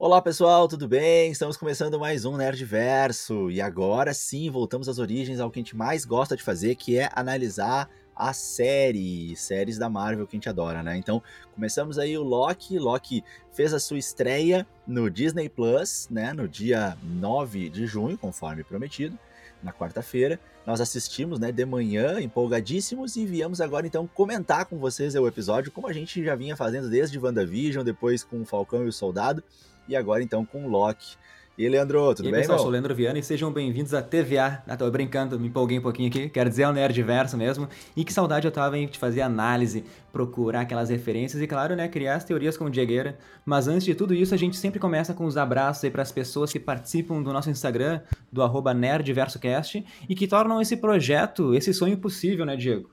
Olá pessoal, tudo bem? Estamos começando mais um Nerdverso e agora sim voltamos às origens, ao que a gente mais gosta de fazer, que é analisar a série, séries da Marvel que a gente adora, né? Então começamos aí o Loki, Loki fez a sua estreia no Disney Plus, né? No dia 9 de junho, conforme prometido, na quarta-feira. Nós assistimos, né, de manhã, empolgadíssimos, e viemos agora então comentar com vocês o episódio, como a gente já vinha fazendo desde WandaVision, depois com o Falcão e o Soldado e agora então com o Loki. E Leandro, tudo e aí, bem, pessoal, sou o Leandro Viana e sejam bem-vindos à TVA. Ah, tô brincando, me empolguei um pouquinho aqui, quero dizer, é o Nerdverso mesmo. E que saudade eu tava, hein, de fazer análise, procurar aquelas referências e, claro, né, criar as teorias com o Diegueira. Mas antes de tudo isso, a gente sempre começa com os abraços aí para as pessoas que participam do nosso Instagram, do arroba NerdversoCast, e que tornam esse projeto, esse sonho possível, né, Diego?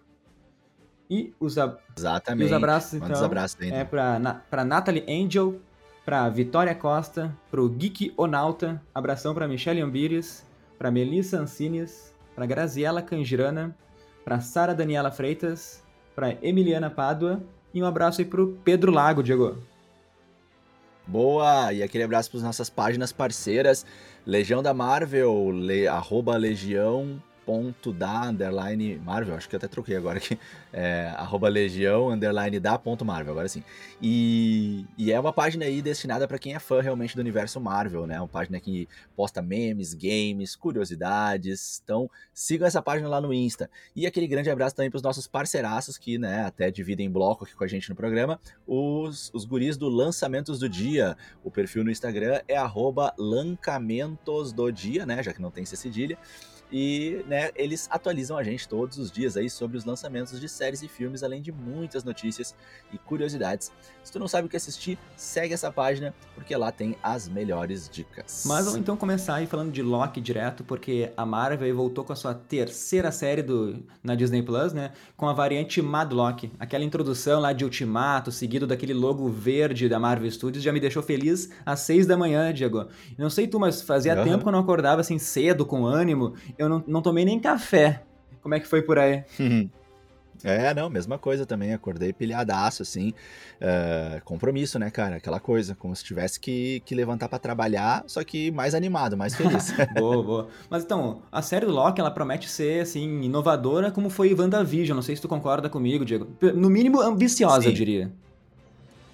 E os, ab... Exatamente. E os abraços, então, Manda os abraços é então. pra, na, pra Natalie Angel, pra Vitória Costa, pro Geek Onauta, abração pra Michelle Ambires, pra Melissa Ancines, pra Graziela Cangirana, pra Sara Daniela Freitas, pra Emiliana Pádua e um abraço aí pro Pedro Lago, Diego. Boa! E aquele abraço para as nossas páginas parceiras, Legião da Marvel, le, arroba legião ponto da underline Marvel, acho que até troquei agora aqui, é, arroba legião underline da ponto Marvel, agora sim. E, e é uma página aí destinada para quem é fã realmente do universo Marvel, né? Uma página que posta memes, games, curiosidades. Então sigam essa página lá no Insta. E aquele grande abraço também para os nossos parceiraços que, né, até dividem bloco aqui com a gente no programa, os, os guris do Lançamentos do Dia. O perfil no Instagram é arroba lancamentos do dia, né? Já que não tem esse cedilha. E né, eles atualizam a gente todos os dias aí sobre os lançamentos de séries e filmes, além de muitas notícias e curiosidades. Se tu não sabe o que assistir, segue essa página, porque lá tem as melhores dicas. Mas vamos então começar aí falando de Loki direto, porque a Marvel voltou com a sua terceira série do, na Disney Plus, né? Com a variante Mad Loki. Aquela introdução lá de Ultimato, seguido daquele logo verde da Marvel Studios, já me deixou feliz às seis da manhã, Diego. Não sei tu, mas fazia Uhum. tempo que eu não acordava assim cedo, com ânimo. Eu não, não tomei nem café. Como é que foi por aí? É, não, mesma coisa também. Acordei pilhadaço, assim. é, compromisso, né, cara? Aquela coisa, como se tivesse que, que levantar pra trabalhar, só que mais animado, mais feliz. boa, boa. Mas então, a série do Loki, ela promete ser, assim, inovadora, como foi WandaVision. Não sei se tu concorda comigo, Diego. No mínimo, ambiciosa, Sim. eu diria.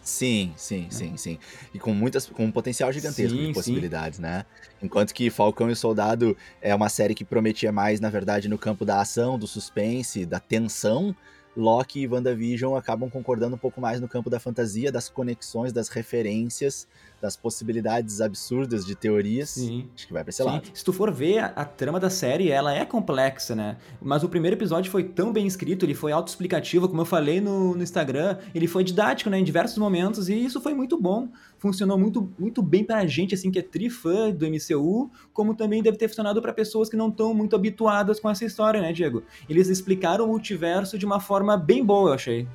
Sim, sim, sim, sim. E com muitas, com um potencial gigantesco Sim, sim. de possibilidades, né? Enquanto que Falcão e Soldado é uma série que prometia mais, na verdade, no campo da ação, do suspense, da tensão, Loki e WandaVision acabam concordando um pouco mais no campo da fantasia, das conexões, das referências, das possibilidades absurdas de teorias. Sim. Acho que vai pra esse Sim, lado. se tu for ver, a, a trama da série, ela é complexa, né? Mas o primeiro episódio foi tão bem escrito, ele foi autoexplicativo, como eu falei no, no Instagram, ele foi didático, né, em diversos momentos, e isso foi muito bom. Funcionou muito, muito bem pra gente, assim, que é trifã do MCU, como também deve ter funcionado pra pessoas que não estão muito habituadas com essa história, né, Diego? Eles explicaram o multiverso de uma forma bem boa, eu achei.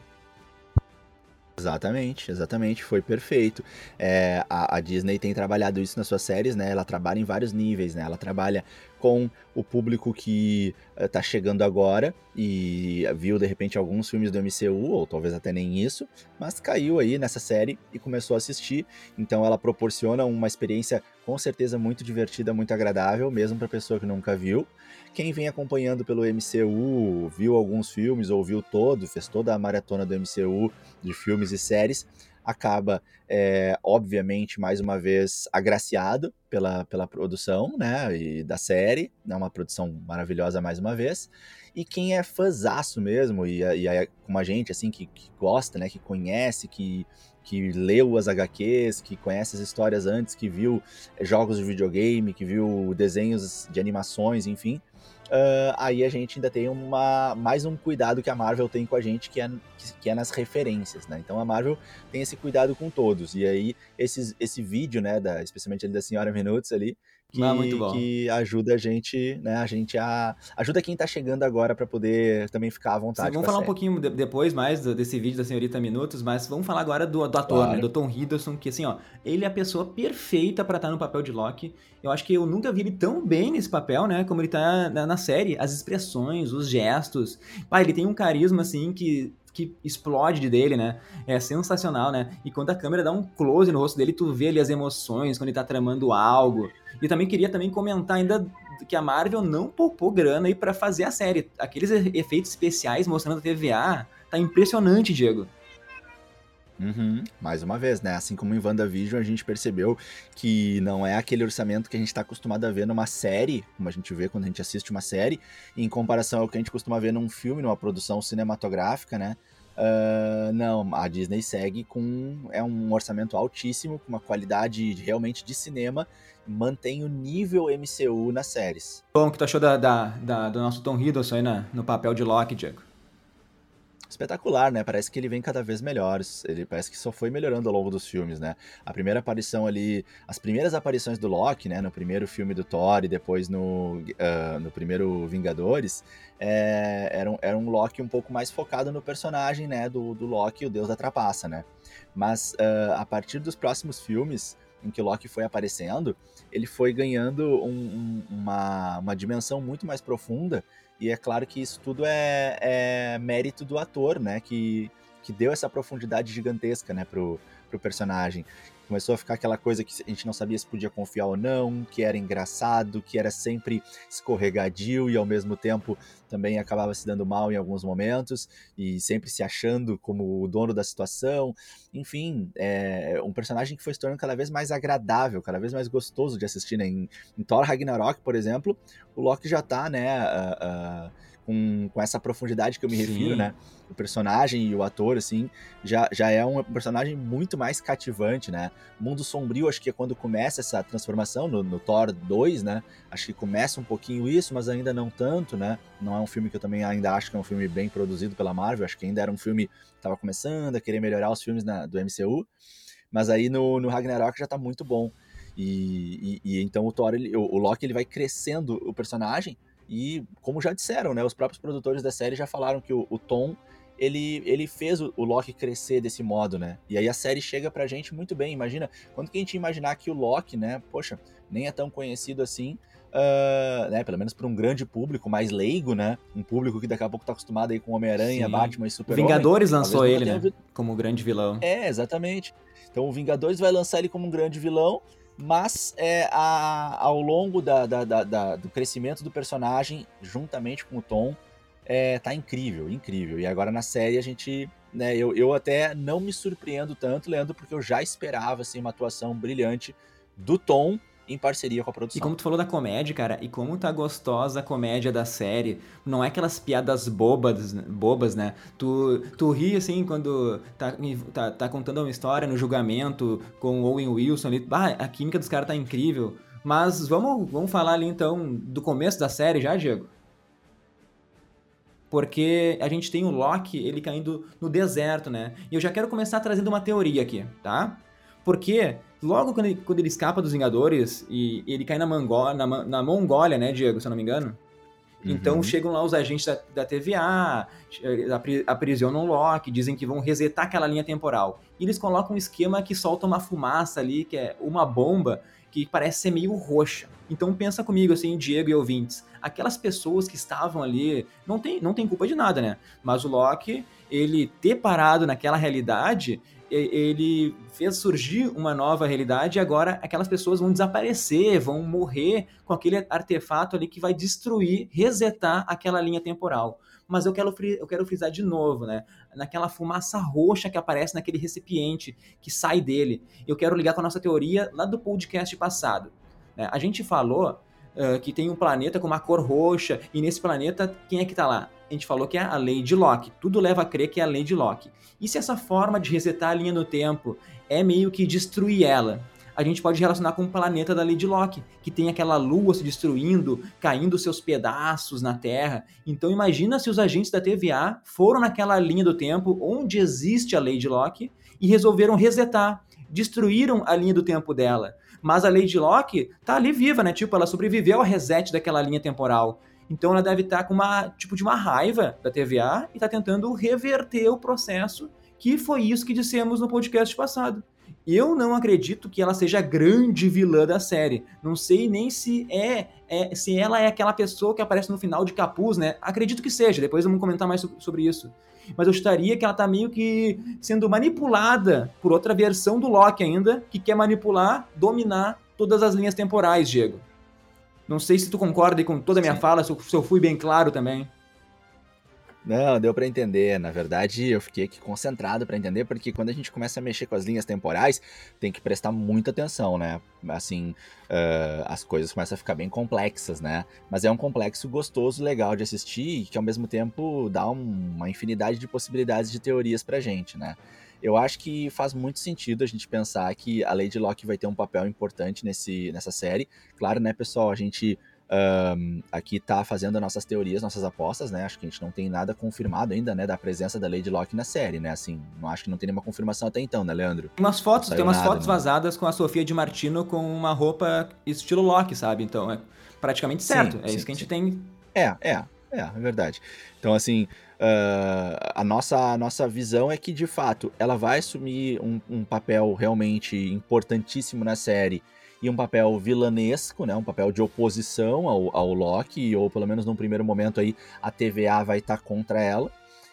Exatamente, exatamente, foi perfeito. É, a, a Disney tem trabalhado isso nas suas séries, né? Ela trabalha em vários níveis, né? Ela trabalha com o público que eh, tá chegando agora e viu de repente alguns filmes do MCU, ou talvez até nem isso, mas caiu aí nessa série e começou a assistir. Então ela proporciona uma experiência com certeza muito divertida, muito agradável, mesmo para pessoa que nunca viu. Quem vem acompanhando pelo MCU, viu alguns filmes ou viu todo, fez toda a maratona do MCU de filmes e séries, acaba, é, obviamente, mais uma vez agraciado pela, pela produção, né, e da série, é uma produção maravilhosa mais uma vez, e quem é fãzaço mesmo, e, e é como a gente, assim, que, que gosta, né, que conhece, que, que leu as HQs, que conhece as histórias antes, que viu jogos de videogame, que viu desenhos de animações, enfim, Uh, aí a gente ainda tem uma, mais um cuidado que a Marvel tem com a gente, que é, que, é nas referências, né? Então a Marvel tem esse cuidado com todos. E aí, esses, esse vídeo, né, da, especialmente ali da Senhora Minutos ali, que, Ah, muito bom. que ajuda a gente, né, a gente a... ajuda quem tá chegando agora para poder também ficar à vontade Sim, vamos falar um série. pouquinho de- depois mais do- desse vídeo da senhorita Minutos, mas vamos falar agora do, do ator, Claro. né? Do Tom Hiddleston, que assim, ó, ele é a pessoa perfeita pra estar no papel de Loki. Eu acho que eu nunca vi ele tão bem nesse papel, né? Como ele tá na, na série. As expressões, os gestos. Pá, ele tem um carisma, assim, que, que explode dele, né? É sensacional, né? E quando a câmera dá um close no rosto dele, tu vê ali as emoções, quando ele tá tramando algo. E também queria também comentar ainda que a Marvel não poupou grana aí para fazer a série. Aqueles efeitos especiais mostrando a TVA, tá impressionante, Diego. Uhum. Mais uma vez, né? Assim como em WandaVision, a gente percebeu que não é aquele orçamento que a gente está acostumado a ver numa série, como a gente vê quando a gente assiste uma série, em comparação ao que a gente costuma ver num filme, numa produção cinematográfica, né? Uh, não, a Disney segue com é um orçamento altíssimo, com uma qualidade realmente de cinema, mantém o nível MCU nas séries. Bom, o que tu achou da, da, da do nosso Tom Hiddleston aí na, no papel de Loki, Diego? Espetacular, né? Parece que ele vem cada vez melhor. Ele parece que só foi melhorando ao longo dos filmes, né? A primeira aparição ali, as primeiras aparições do Loki, né? No primeiro filme do Thor e depois no, uh, no primeiro Vingadores, é, era, um, era um Loki um pouco mais focado no personagem, né? Do, do Loki, o Deus da Trapaça, né? Mas uh, a partir dos próximos filmes, em que Loki foi aparecendo, ele foi ganhando um, um, uma, uma dimensão muito mais profunda e é claro que isso tudo é, é mérito do ator, né? Que, que deu essa profundidade gigantesca, né, pro, pro personagem. Começou a ficar aquela coisa que a gente não sabia se podia confiar ou não, que era engraçado, que era sempre escorregadio e ao mesmo tempo também acabava se dando mal em alguns momentos e sempre se achando como o dono da situação. Enfim, é um personagem que foi se tornando cada vez mais agradável, cada vez mais gostoso de assistir. Né? Em, em Thor Ragnarok, por exemplo, o Loki já tá, né? Uh, uh, com, com essa profundidade que eu me Sim. refiro, né? O personagem e o ator, assim, já, já é um personagem muito mais cativante, né? Mundo Sombrio, acho que é quando começa essa transformação, no, no Thor 2, né? Acho que começa um pouquinho isso, mas ainda não tanto, né? Não é um filme que eu também ainda acho que é um filme bem produzido pela Marvel, acho que ainda era um filme que estava começando a querer melhorar os filmes na, do MCU, mas aí no, no Ragnarok já tá muito bom. E, e, e, então o Thor, ele, o, o Loki, ele vai crescendo o personagem, e, como já disseram, né, os próprios produtores da série já falaram que o, o Tom ele, ele fez o, o, Loki crescer desse modo, né? E aí a série chega pra gente muito bem. Imagina, quando que a gente imaginar que o Loki, né? Poxa, nem é tão conhecido assim, uh, né? Pelo menos para um grande público, mais leigo, né? Um público que daqui a pouco tá acostumado aí com Homem-Aranha, Batman e Super-Homem. Vingadores lançou ele, né? Como grande vilão. É, exatamente. Então o Vingadores vai lançar ele como um grande vilão mas é, a, ao longo da, da, da, do crescimento do personagem, juntamente com o Tom, é, tá incrível, incrível. E agora na série a gente, né, eu, eu até não me surpreendo tanto, Leandro, porque eu já esperava assim, uma atuação brilhante do Tom em parceria com a produção. E como tu falou da comédia, cara, e como tá gostosa a comédia da série, não é aquelas piadas bobas, bobas, né? Tu, tu ri, assim, quando tá, tá, tá contando uma história no julgamento com o Owen Wilson ali, bah, a química dos caras tá incrível. Mas vamos, vamos falar ali, então, do começo da série já, Diego? Porque a gente tem o Loki, ele caindo no deserto, né? E eu já quero começar trazendo uma teoria aqui, tá? Porque logo quando ele, quando ele escapa dos Vingadores e ele cai na, Mangó, na, na Mongólia, né, Diego, se eu não me engano? Uhum. Então chegam lá os agentes da, da TVA, aprisionam o Loki, dizem que vão resetar aquela linha temporal. E eles colocam um esquema que solta uma fumaça ali, que é uma bomba, que parece ser meio roxa. Então pensa comigo, assim, Diego e ouvintes, aquelas pessoas que estavam ali, não tem, não tem culpa de nada, né? Mas o Loki, ele ter parado naquela realidade ele fez surgir uma nova realidade e agora aquelas pessoas vão desaparecer, vão morrer com aquele artefato ali que vai destruir, resetar aquela linha temporal. Mas eu quero, eu quero frisar de novo, né? Naquela fumaça roxa que aparece naquele recipiente que sai dele. Eu quero ligar com a nossa teoria lá do podcast passado. Né? A gente falou uh, que tem um planeta com uma cor roxa, e nesse planeta, quem é que está lá? A gente falou que é a lei de Locke. Tudo leva a crer que é a lei de Locke. E se essa forma de resetar a linha no tempo é meio que destruir ela? A gente pode relacionar com o planeta da lei de Locke, que tem aquela lua se destruindo, caindo seus pedaços na Terra. Então imagina se os agentes da TVA foram naquela linha do tempo onde existe a lei de Locke e resolveram resetar, destruíram a linha do tempo dela. Mas a Lady Locke tá ali viva, né? Tipo, ela sobreviveu ao reset daquela linha temporal. Então ela deve estar tá com uma tipo de uma raiva da TVA e está tentando reverter o processo, que foi isso que dissemos no podcast passado. eu não acredito que ela seja a grande vilã da série. Não sei nem se é, é, se ela é aquela pessoa que aparece no final de capuz, né? Acredito que seja, depois vamos comentar mais sobre isso. Mas eu estaria que ela tá meio que sendo manipulada por outra versão do Loki ainda, que quer manipular, dominar todas as linhas temporais, Diego. Não sei se tu concorda com toda a minha Sim. fala, se eu fui bem claro também. Não, deu para entender. Na verdade, eu fiquei aqui concentrado para entender, porque quando a gente começa a mexer com as linhas temporais, tem que prestar muita atenção, né? Assim, uh, as coisas começam a ficar bem complexas, né? Mas é um complexo gostoso, legal de assistir, e que ao mesmo tempo dá um, uma infinidade de possibilidades de teorias pra gente, né? Eu acho que faz muito sentido a gente pensar que a Lady Locke vai ter um papel importante nesse, nessa série. Claro, né, pessoal? A gente um, aqui tá fazendo nossas teorias, nossas apostas, né? Acho que a gente não tem nada confirmado ainda, né, da presença da Lady Locke na série, né? Assim, não acho que não tem nenhuma confirmação até então, né, Leandro? Tem umas fotos, tem umas nada, fotos né? vazadas com a Sofia de Martino com uma roupa estilo Locke, sabe? Então é praticamente certo. Sim, é sim, isso que a gente sim. tem. É, é, é, é verdade. Então, assim, uh, a, nossa, a nossa visão é que, de fato, ela vai assumir um, um papel realmente importantíssimo na série e um papel vilanesco, né, um papel de oposição ao, ao Loki, ou pelo menos num primeiro momento aí a TVA vai estar tá contra ela.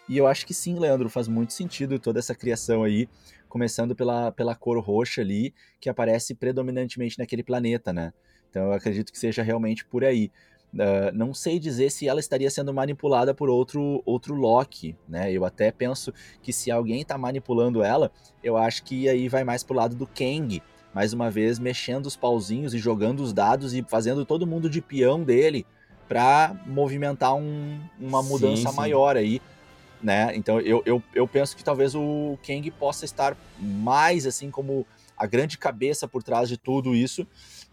E eu acho que sim, Leandro, faz muito sentido toda essa criação aí, começando pela, pela cor roxa ali, que aparece predominantemente naquele planeta, né? Então eu acredito que seja realmente por aí. Uh, não sei dizer se ela estaria sendo manipulada por outro, outro Loki, né? Eu até penso que se alguém está manipulando ela, eu acho que aí vai mais pro lado do Kang, mais uma vez mexendo os pauzinhos e jogando os dados e fazendo todo mundo de peão dele para movimentar um, uma mudança sim, sim. maior aí, né? Então eu, eu, eu penso que talvez o Kang possa estar mais assim como a grande cabeça por trás de tudo isso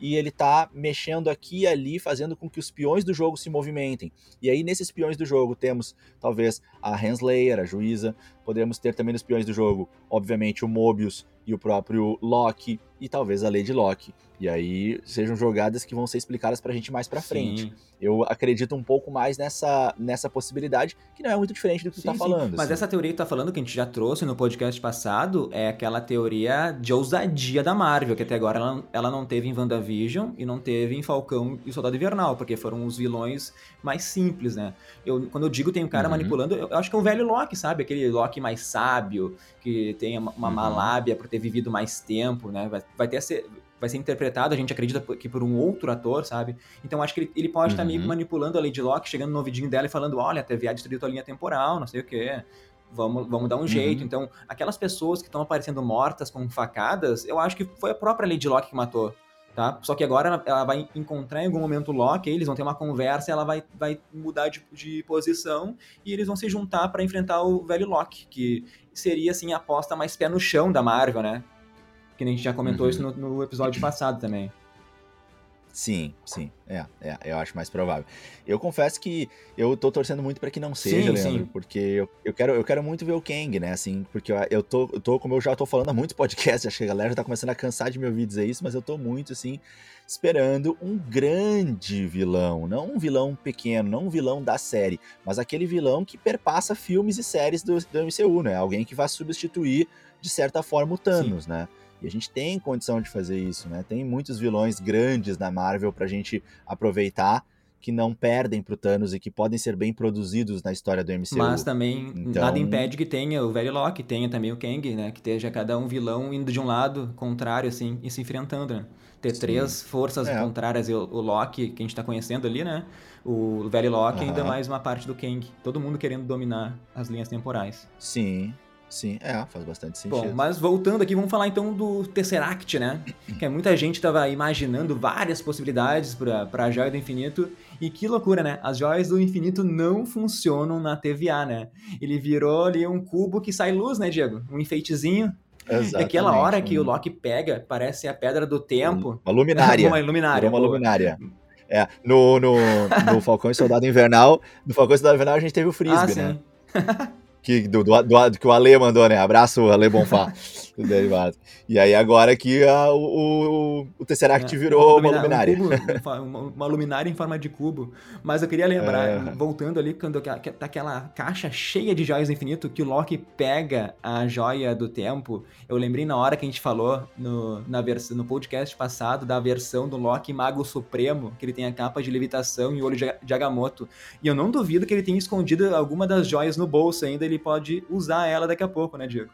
e ele tá mexendo aqui e ali, fazendo com que os peões do jogo se movimentem. E aí, nesses peões do jogo, temos talvez a Henslayer, a juíza, podemos ter também nos peões do jogo, obviamente, o Mobius e o próprio Loki, e talvez a Lady Locke. E aí sejam jogadas que vão ser explicadas pra gente mais pra frente. Sim. Eu acredito um pouco mais nessa, nessa possibilidade, que não é muito diferente do que sim, tu tá sim. falando. Mas assim. essa teoria que tu tá falando, que a gente já trouxe no podcast passado, é aquela teoria de ousadia da Marvel, que até agora ela, ela não teve em WandaVision e não teve em Falcão e Soldado Invernal, porque foram os vilões mais simples, né? Eu, quando eu digo tem um cara uhum. manipulando, eu acho que é o velho Loki, sabe? Aquele Loki mais sábio, que tem uma, uma uhum. malábia por ter vivido mais tempo, né? Vai, vai ter essa vai ser interpretado, a gente acredita que por um outro ator, sabe? Então acho que ele, ele pode uhum. estar meio manipulando a Lady Locke, chegando no ouvidinho dela e falando: olha, a TVA destruiu tua linha temporal, não sei o quê. Vamos, vamos dar um uhum. jeito. Então, aquelas pessoas que estão aparecendo mortas com facadas, eu acho que foi a própria Lady Locke que matou. Tá? Só que agora ela, vai encontrar em algum momento o Loki, eles vão ter uma conversa, ela vai, vai mudar de, de posição e eles vão se juntar para enfrentar o velho Loki, que seria assim a aposta mais pé no chão da Marvel, né? Que a gente já comentou uhum. isso no, no episódio passado também. Sim, sim, é, é, eu acho mais provável. Eu confesso que eu tô torcendo muito para que não seja, sim, Leandro, sim. porque eu, eu, quero, eu quero muito ver o Kang, né, assim, porque eu, eu, tô, eu tô, como eu já tô falando há muitos podcasts, acho que a galera já tá começando a cansar de me ouvir dizer isso, mas eu tô muito, assim, esperando um grande vilão, não um vilão pequeno, não um vilão da série, mas aquele vilão que perpassa filmes e séries do, do MCU, né, alguém que vai substituir, de certa forma, o Thanos, sim. né. E a gente tem condição de fazer isso, né? Tem muitos vilões grandes na Marvel pra gente aproveitar que não perdem pro Thanos e que podem ser bem produzidos na história do MCU. Mas também então... nada impede que tenha o velho Loki, tenha também o Kang, né? Que esteja cada um vilão indo de um lado contrário, assim, e se enfrentando, né? Ter Sim. três forças é. contrárias, o, o Loki, que a gente tá conhecendo ali, né? O velho Loki, uhum. ainda mais uma parte do Kang. Todo mundo querendo dominar as linhas temporais. Sim, Sim, é, faz bastante sentido. Bom, mas voltando aqui, vamos falar então do Tesseract, né? Que muita gente estava imaginando várias possibilidades para a Joia do Infinito. E que loucura, né? As Joias do Infinito não funcionam na TVA, né? Ele virou ali um cubo que sai luz, né, Diego? Um enfeitezinho. Exatamente. E aquela hora que o Loki pega, parece a Pedra do Tempo. Uma luminária. uma luminária. Uma luminária. É, no, no, no Falcão e Soldado Invernal, no Falcão e Soldado Invernal a gente teve o Frisbee, ah, né? que, do, do, do, que o Ale mandou, né? Abraço, Ale Bonfá, do derivado. E aí agora que a, o, o, o Tesseract é, virou uma luminária. Um cubo, uma, uma, luminária em forma de cubo. Mas eu queria lembrar, é. voltando ali, quando tá aquela caixa cheia de joias do infinito, que o Loki pega a joia do tempo. Eu lembrei na hora que a gente falou no, na vers no podcast passado da versão do Loki Mago Supremo, que ele tem a capa de levitação e o olho de Agamotto. E eu não duvido que ele tenha escondido alguma das joias no bolso ainda, ele pode usar ela daqui a pouco, né, Diego?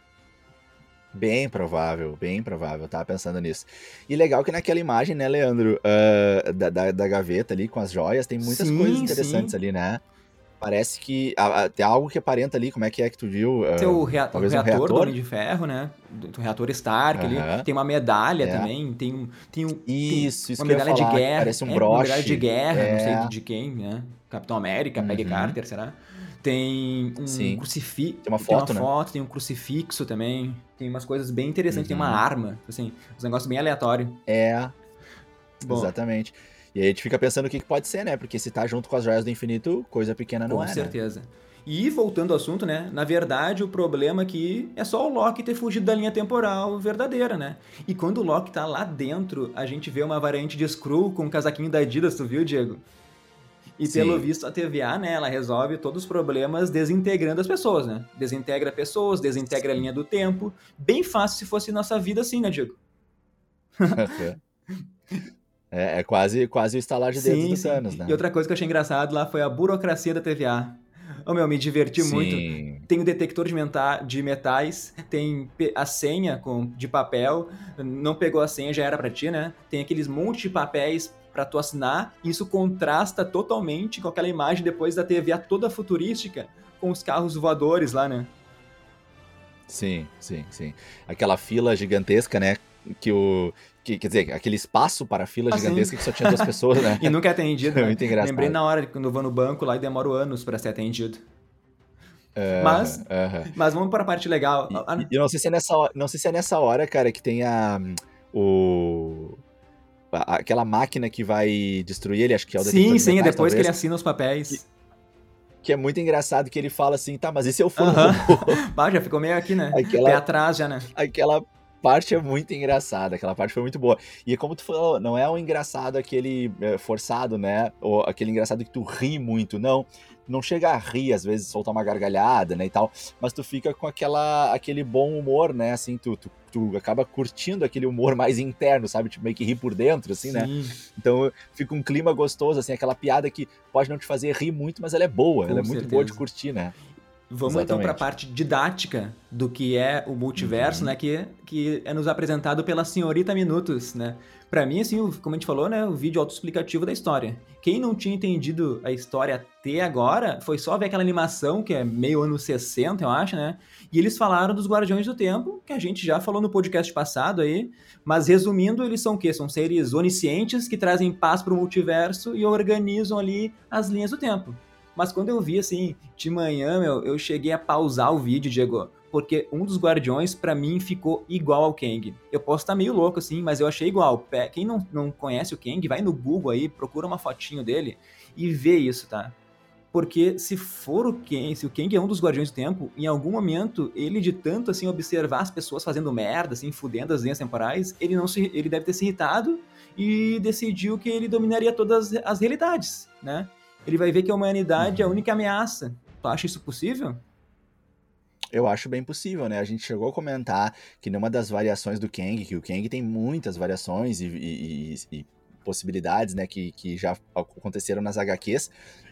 Bem provável, bem provável, tava pensando nisso. E legal que naquela imagem, né, Leandro, uh, da, da, da, gaveta ali com as joias, tem muitas sim, coisas interessantes sim. ali, né? Parece que uh, tem algo que aparenta ali, como é que é que tu viu? Uh, tem o, rea o reator, um reator, do Homem de Ferro, né? Do, reator Stark ali. Tem uma medalha é. também, tem um... Tem um isso, tem isso uma medalha falar, de guerra. Parece um broche. É, uma medalha de guerra, é. não sei de quem, né? Capitão América, uhum. Peggy Carter, será? Tem um crucifixo. Tem uma foto, tem uma né? foto, tem um crucifixo também. Tem umas coisas bem interessantes. Uhum. Tem uma uhum. arma. Assim, uns negócios bem aleatórios. É. Bom. Exatamente. E aí a gente fica pensando o que, que pode ser, né? Porque se tá junto com as joias do infinito, coisa pequena não com é. Com né? certeza. Né? E voltando ao assunto, né? Na verdade, o problema aqui é só o Loki ter fugido da linha temporal verdadeira, né? E quando o Loki tá lá dentro, a gente vê uma variante de Skrull com um casaquinho da Adidas, tu viu, Diego? E Sim. pelo visto a TVA, né, ela resolve todos os problemas desintegrando as pessoas, né? Desintegra pessoas, desintegra a linha do tempo. Bem fácil se fosse nossa vida assim, né, Diego? é, é, quase, quase o estalar de dedos sim, dos anos, né? E outra coisa que eu achei engraçado lá foi a burocracia da TVA. Ô, oh, meu, me diverti sim. muito. Tem o detector de, de metais, tem a senha com, de papel. Não pegou a senha, já era pra ti, né? Tem aqueles monte de papéis para tu assinar. E isso contrasta totalmente com aquela imagem depois da TVA toda futurística com os carros voadores lá, né? Sim, sim, sim. Aquela fila gigantesca, né? Que o. Que, quer dizer, aquele espaço para a fila ah, gigantesca sim. que só tinha duas pessoas, né? e nunca é atendido. É muito engraçado. Lembrei na hora quando eu vou no banco lá e demoro anos para ser atendido. Uh, mas, uh -huh. mas vamos para a parte legal. E, eu não sei se é nessa hora, não sei se é nessa hora, cara, que tem a o aquela máquina que vai destruir ele, acho que é o Sim, sim, é depois talvez, que ele assina os papéis. Que, que, é muito engraçado que ele fala assim, tá, mas e se eu for? Uh -huh. bah, já ficou meio aqui, né? Aquela, Pé atrás já, né? Aquela parte é muito engraçada, aquela parte foi muito boa. E como tu falou, não é um engraçado aquele é, forçado, né? Ou aquele engraçado que tu ri muito, não não chega a rir, às vezes, soltar uma gargalhada, né, e tal, mas tu fica com aquela, aquele bom humor, né, assim, tu, tu, tu acaba curtindo aquele humor mais interno, sabe, tipo, meio que rir por dentro, assim, né? Sim. né, então fica um clima gostoso, assim, aquela piada que pode não te fazer rir muito, mas ela é boa, com ela é certeza. muito boa de curtir, né. Vamos Exatamente. então para a parte didática do que é o multiverso, uhum. né? Que, que é nos apresentado pela senhorita Minutos, né? Para mim, assim, como a gente falou, né? O vídeo autoexplicativo da história. Quem não tinha entendido a história até agora foi só ver aquela animação, que é meio anos 60, eu acho, né? E eles falaram dos Guardiões do Tempo, que a gente já falou no podcast passado aí. Mas resumindo, eles são o quê? São seres oniscientes que trazem paz para o multiverso e organizam ali as linhas do tempo. Mas quando eu vi assim, de manhã, meu, eu cheguei a pausar o vídeo, Diego, porque um dos guardiões para mim ficou igual ao Kang. Eu posso estar meio louco assim, mas eu achei igual. Quem não, não conhece o Kang, vai no Google aí, procura uma fotinho dele e vê isso, tá? Porque se for o Kang, se o Kang é um dos Guardiões do Tempo, em algum momento, ele de tanto assim observar as pessoas fazendo merda, assim, fudendo as linhas temporais, ele não se, ele deve ter se irritado e decidiu que ele dominaria todas as realidades, né? ele vai ver que a humanidade é a uhum. única ameaça. Tu acha isso possível? Eu acho bem possível, né? A gente chegou a comentar que numa das variações do Kang, que o Kang tem muitas variações e, e, e possibilidades, né, que, que já aconteceram nas HQs.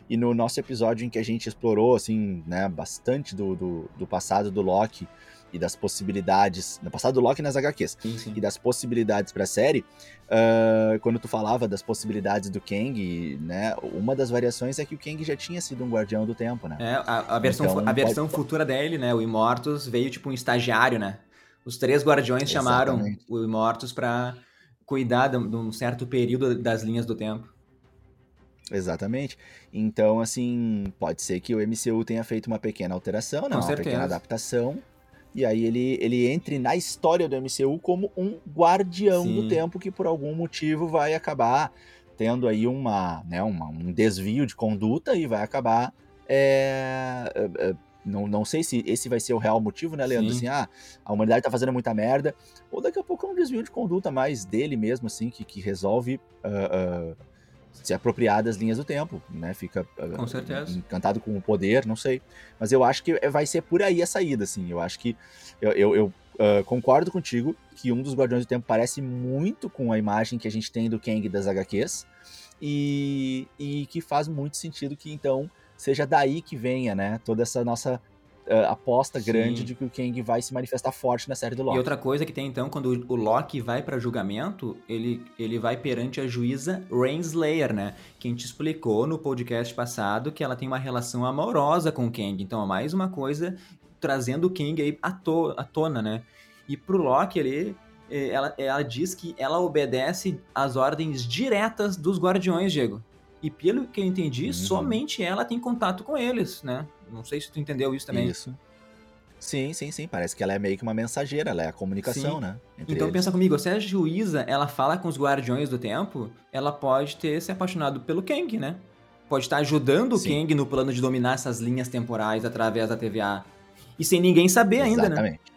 E no nosso episódio em que a gente explorou, assim, né, bastante do, do, do passado do Loki e das possibilidades, no passado do Loki nas HQs, sim, sim. e das possibilidades para a série, uh, quando tu falava das possibilidades do Kang, né, uma das variações é que o Kang já tinha sido um guardião do tempo, né? É, a, a versão, então, a versão pode... futura dele, né, o Imortus, veio tipo um estagiário, né? Os três guardiões chamaram o Imortus para cuidar de um certo período das linhas do tempo. Exatamente. Então, assim, pode ser que o MCU tenha feito uma pequena alteração, né? uma certeza. pequena adaptação e aí ele, ele entre na história do MCU como um guardião Sim. do tempo que por algum motivo vai acabar tendo aí uma, né, uma, um desvio de conduta e vai acabar é, é, é Não, não sei se esse vai ser o real motivo, né, Leandro? Sim. Assim, ah, a humanidade tá fazendo muita merda. Ou daqui a pouco é um desvio de conduta mais dele mesmo, assim, que, que resolve uh, uh, se apropriar das linhas do tempo, né? Fica uh, Com certeza. encantado com o poder, não sei. Mas eu acho que vai ser por aí a saída, assim. Eu acho que. Eu, eu, eu concordo contigo que um dos Guardiões do Tempo parece muito com a imagem que a gente tem do Kang das HQs. E, e que faz muito sentido que então seja daí que venha, né, toda essa nossa uh, aposta Sim. grande de que o Kang vai se manifestar forte na série do Loki. E outra coisa que tem então, quando o Loki vai para julgamento, ele, ele vai perante a juíza Rainslayer, né? Quem te explicou no podcast passado que ela tem uma relação amorosa com o Kang. Então é mais uma coisa trazendo o Kang aí à, to à tona, né? E pro Loki ele, ela, ela diz que ela obedece às ordens diretas dos Guardiões, Diego. E pelo que eu entendi, Uhum. somente ela tem contato com eles, né? Não sei se tu entendeu isso também. Isso. Sim, sim, sim. Parece que ela é meio que uma mensageira, ela é a comunicação, Sim. né? Então eles. pensa comigo, se a juíza ela fala com os guardiões do tempo, ela pode ter se apaixonado pelo Kang, né? Pode estar ajudando o Sim. Kang no plano de dominar essas linhas temporais através da TVA. E sem ninguém saber ainda, né? Exatamente.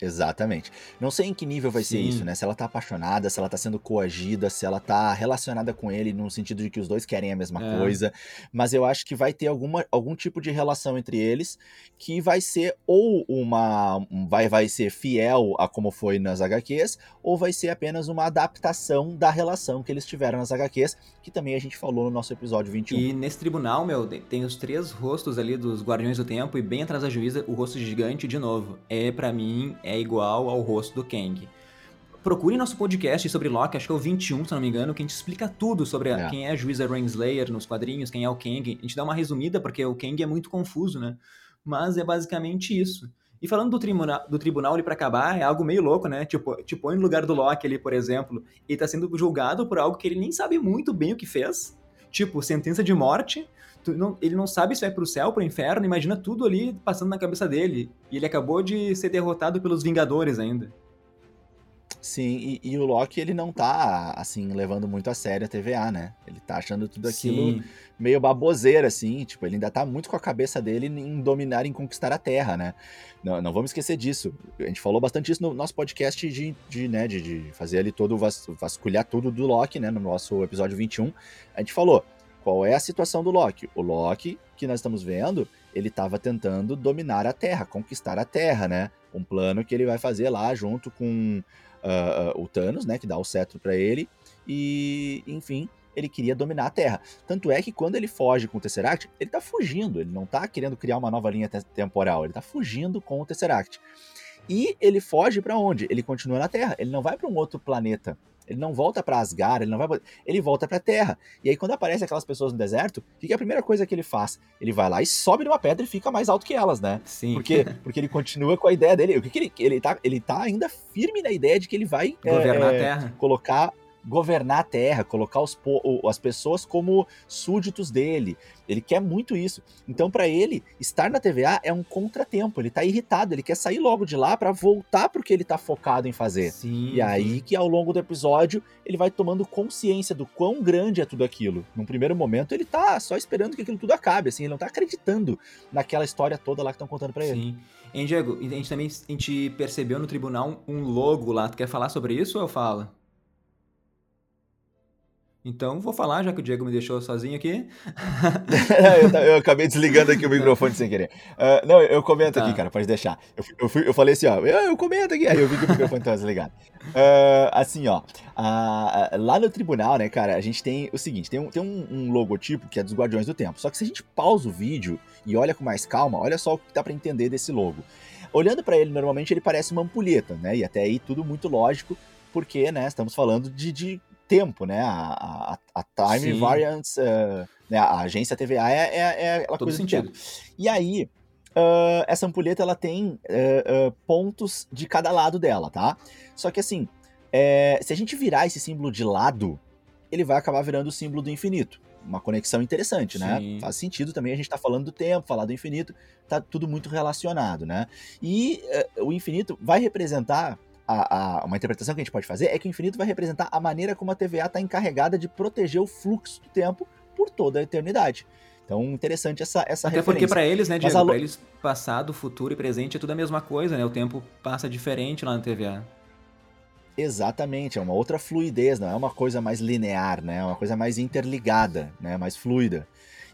Exatamente. Não sei em que nível vai ser Sim. isso, né? Se ela tá apaixonada, se ela tá sendo coagida, se ela tá relacionada com ele no sentido de que os dois querem a mesma É. coisa. Mas eu acho que vai ter alguma, algum tipo de relação entre eles que vai ser ou uma. um- Vai, vai ser fiel a como foi nas HQs, ou vai ser apenas uma adaptação da relação que eles tiveram nas HQs, que também a gente falou no nosso episódio 21. E nesse tribunal, meu, tem- tem os três rostos ali dos Guardiões do Tempo e bem atrás da juíza, o rosto gigante de novo. É, pra mim, é igual ao rosto do Kang. Procure nosso podcast sobre Loki, acho que é o 21, se não me engano, que a gente explica tudo sobre É. quem é a juíza Rainslayer nos quadrinhos, quem é o Kang. A gente dá uma resumida, porque o Kang é muito confuso, né? Mas é basicamente isso. E falando do tribunal, do tribunal ali pra acabar, é algo meio louco, né? Tipo, te põe no lugar do Loki ali, por exemplo, e tá sendo julgado por algo que ele nem sabe muito bem o que fez. Tipo, sentença de morte. Não- ele não sabe se vai pro céu, pro inferno, imagina tudo ali passando na cabeça dele. E ele acabou de ser derrotado pelos Vingadores ainda. Sim, e, e o Loki, ele não tá, assim, levando muito a sério a TVA, né? Ele tá achando tudo aquilo Sim. meio baboseira, assim, tipo, ele ainda tá muito com a cabeça dele em dominar, em conquistar a Terra, né? Não, não vamos esquecer disso. A gente falou bastante isso no nosso podcast de, de, né, de, de fazer ali todo, o vas- vasculhar tudo do Loki, né, no nosso episódio 21. A gente falou, qual é a situação do Loki? O Loki, que nós estamos vendo, ele tava tentando dominar a Terra, conquistar a Terra, né? Um plano que ele vai fazer lá junto com ah, o Thanos, né, que dá o cetro pra ele, e, enfim, ele queria dominar a Terra. Tanto é que quando ele foge com o Tesseract, ele tá fugindo, ele não tá querendo criar uma nova linha te- temporal, ele tá fugindo com o Tesseract. E ele foge pra onde? Ele continua na Terra, ele não vai pra um outro planeta. Ele não volta pra Asgard, ele não vai, ele volta pra Terra. E aí quando aparece aquelas pessoas no deserto, o que que é a primeira coisa que ele faz? Ele vai lá e sobe numa pedra e fica mais alto que elas, né? Sim. Por quê? Porque ele continua com a ideia dele. O que, que ele, ele tá, ele tá ainda firme na ideia de que ele vai é, Governar é, a Terra. colocar governar a terra, colocar os, as pessoas como súditos dele. Ele quer muito isso. Então, pra ele, estar na TVA é um contratempo. Ele tá irritado, ele quer sair logo de lá pra voltar pro que ele tá focado em fazer. Sim. E aí que ao longo do episódio ele vai tomando consciência do quão grande é tudo aquilo. Num primeiro momento ele tá só esperando que aquilo tudo acabe, assim, ele não tá acreditando naquela história toda lá que estão contando pra ele. Sim. Hein, Diego, a gente também a gente percebeu no tribunal um logo lá. Tu quer falar sobre isso ou eu falo? Então, vou falar, já que o Diego me deixou sozinho aqui. eu, eu acabei desligando aqui o microfone sem querer. Ah, não, eu comento Tá. aqui, cara, pode deixar. Eu, eu, fui- eu falei assim, ó, eu, eu comento aqui, aí eu vi que o microfone tava desligado. Ah, assim, ó, lá no tribunal, né, cara, a gente tem o seguinte, tem, um, tem um, um logotipo que é dos Guardiões do Tempo, só que se a gente pausa o vídeo e olha com mais calma, olha só o que dá pra entender desse logo. Olhando pra ele, normalmente ele parece uma ampulheta, né, e até aí tudo muito lógico, porque, né, estamos falando de, de tempo, né, a, a, a Time Sim. Variance, ah, né, a agência TVA é, é, é aquela Todo coisa do sentido. tempo. E aí, ah, essa ampulheta ela tem ah, pontos de cada lado dela, tá? Só que assim, é, se a gente virar esse símbolo de lado, ele vai acabar virando o símbolo do infinito. Uma conexão interessante, né? Sim. Faz sentido também a gente tá falando do tempo, falar do infinito, tá tudo muito relacionado, né? E o infinito vai representar. A, a- uma interpretação que a gente pode fazer é que o infinito vai representar a maneira como a TVA está encarregada de proteger o fluxo do tempo por toda a eternidade. Então, interessante essa, essa Até referência. porque para eles, né, Diego, a... pra eles, passado, futuro e presente é tudo a mesma coisa, né? O tempo passa diferente lá na TVA. Exatamente, é uma outra fluidez, não é uma coisa mais linear, né? É uma coisa mais interligada, né? Mais fluida.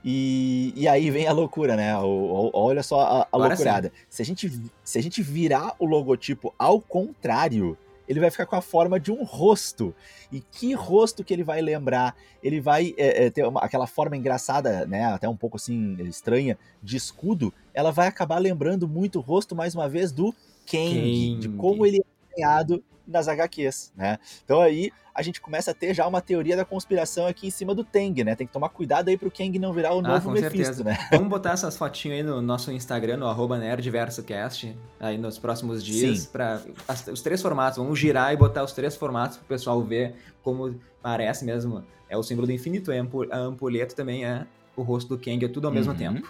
E, e aí vem a loucura, né? O, o, olha só a, a loucurada. Se a, gente, se a gente virar o logotipo ao contrário, ele vai ficar com a forma de um rosto. E que rosto que ele vai lembrar? Ele vai é, é, ter uma, aquela forma engraçada, né? Até um pouco assim estranha, de escudo. Ela vai acabar lembrando muito o rosto, mais uma vez, do Kang, Kang. de como ele é desenhado nas HQs, né? Então aí a gente começa a ter já uma teoria da conspiração aqui em cima do Tang, né? Tem que tomar cuidado aí pro Kang não virar o ah, novo Mephisto, certeza. né? Vamos botar essas fotinhas aí no nosso Instagram, no arroba nerdversocast, aí nos próximos dias, para os três formatos. Vamos girar e botar os três formatos pro pessoal ver como parece mesmo. É o símbolo do infinito, é a ampulheta também é o rosto do Kang, é tudo ao mesmo uhum. tempo.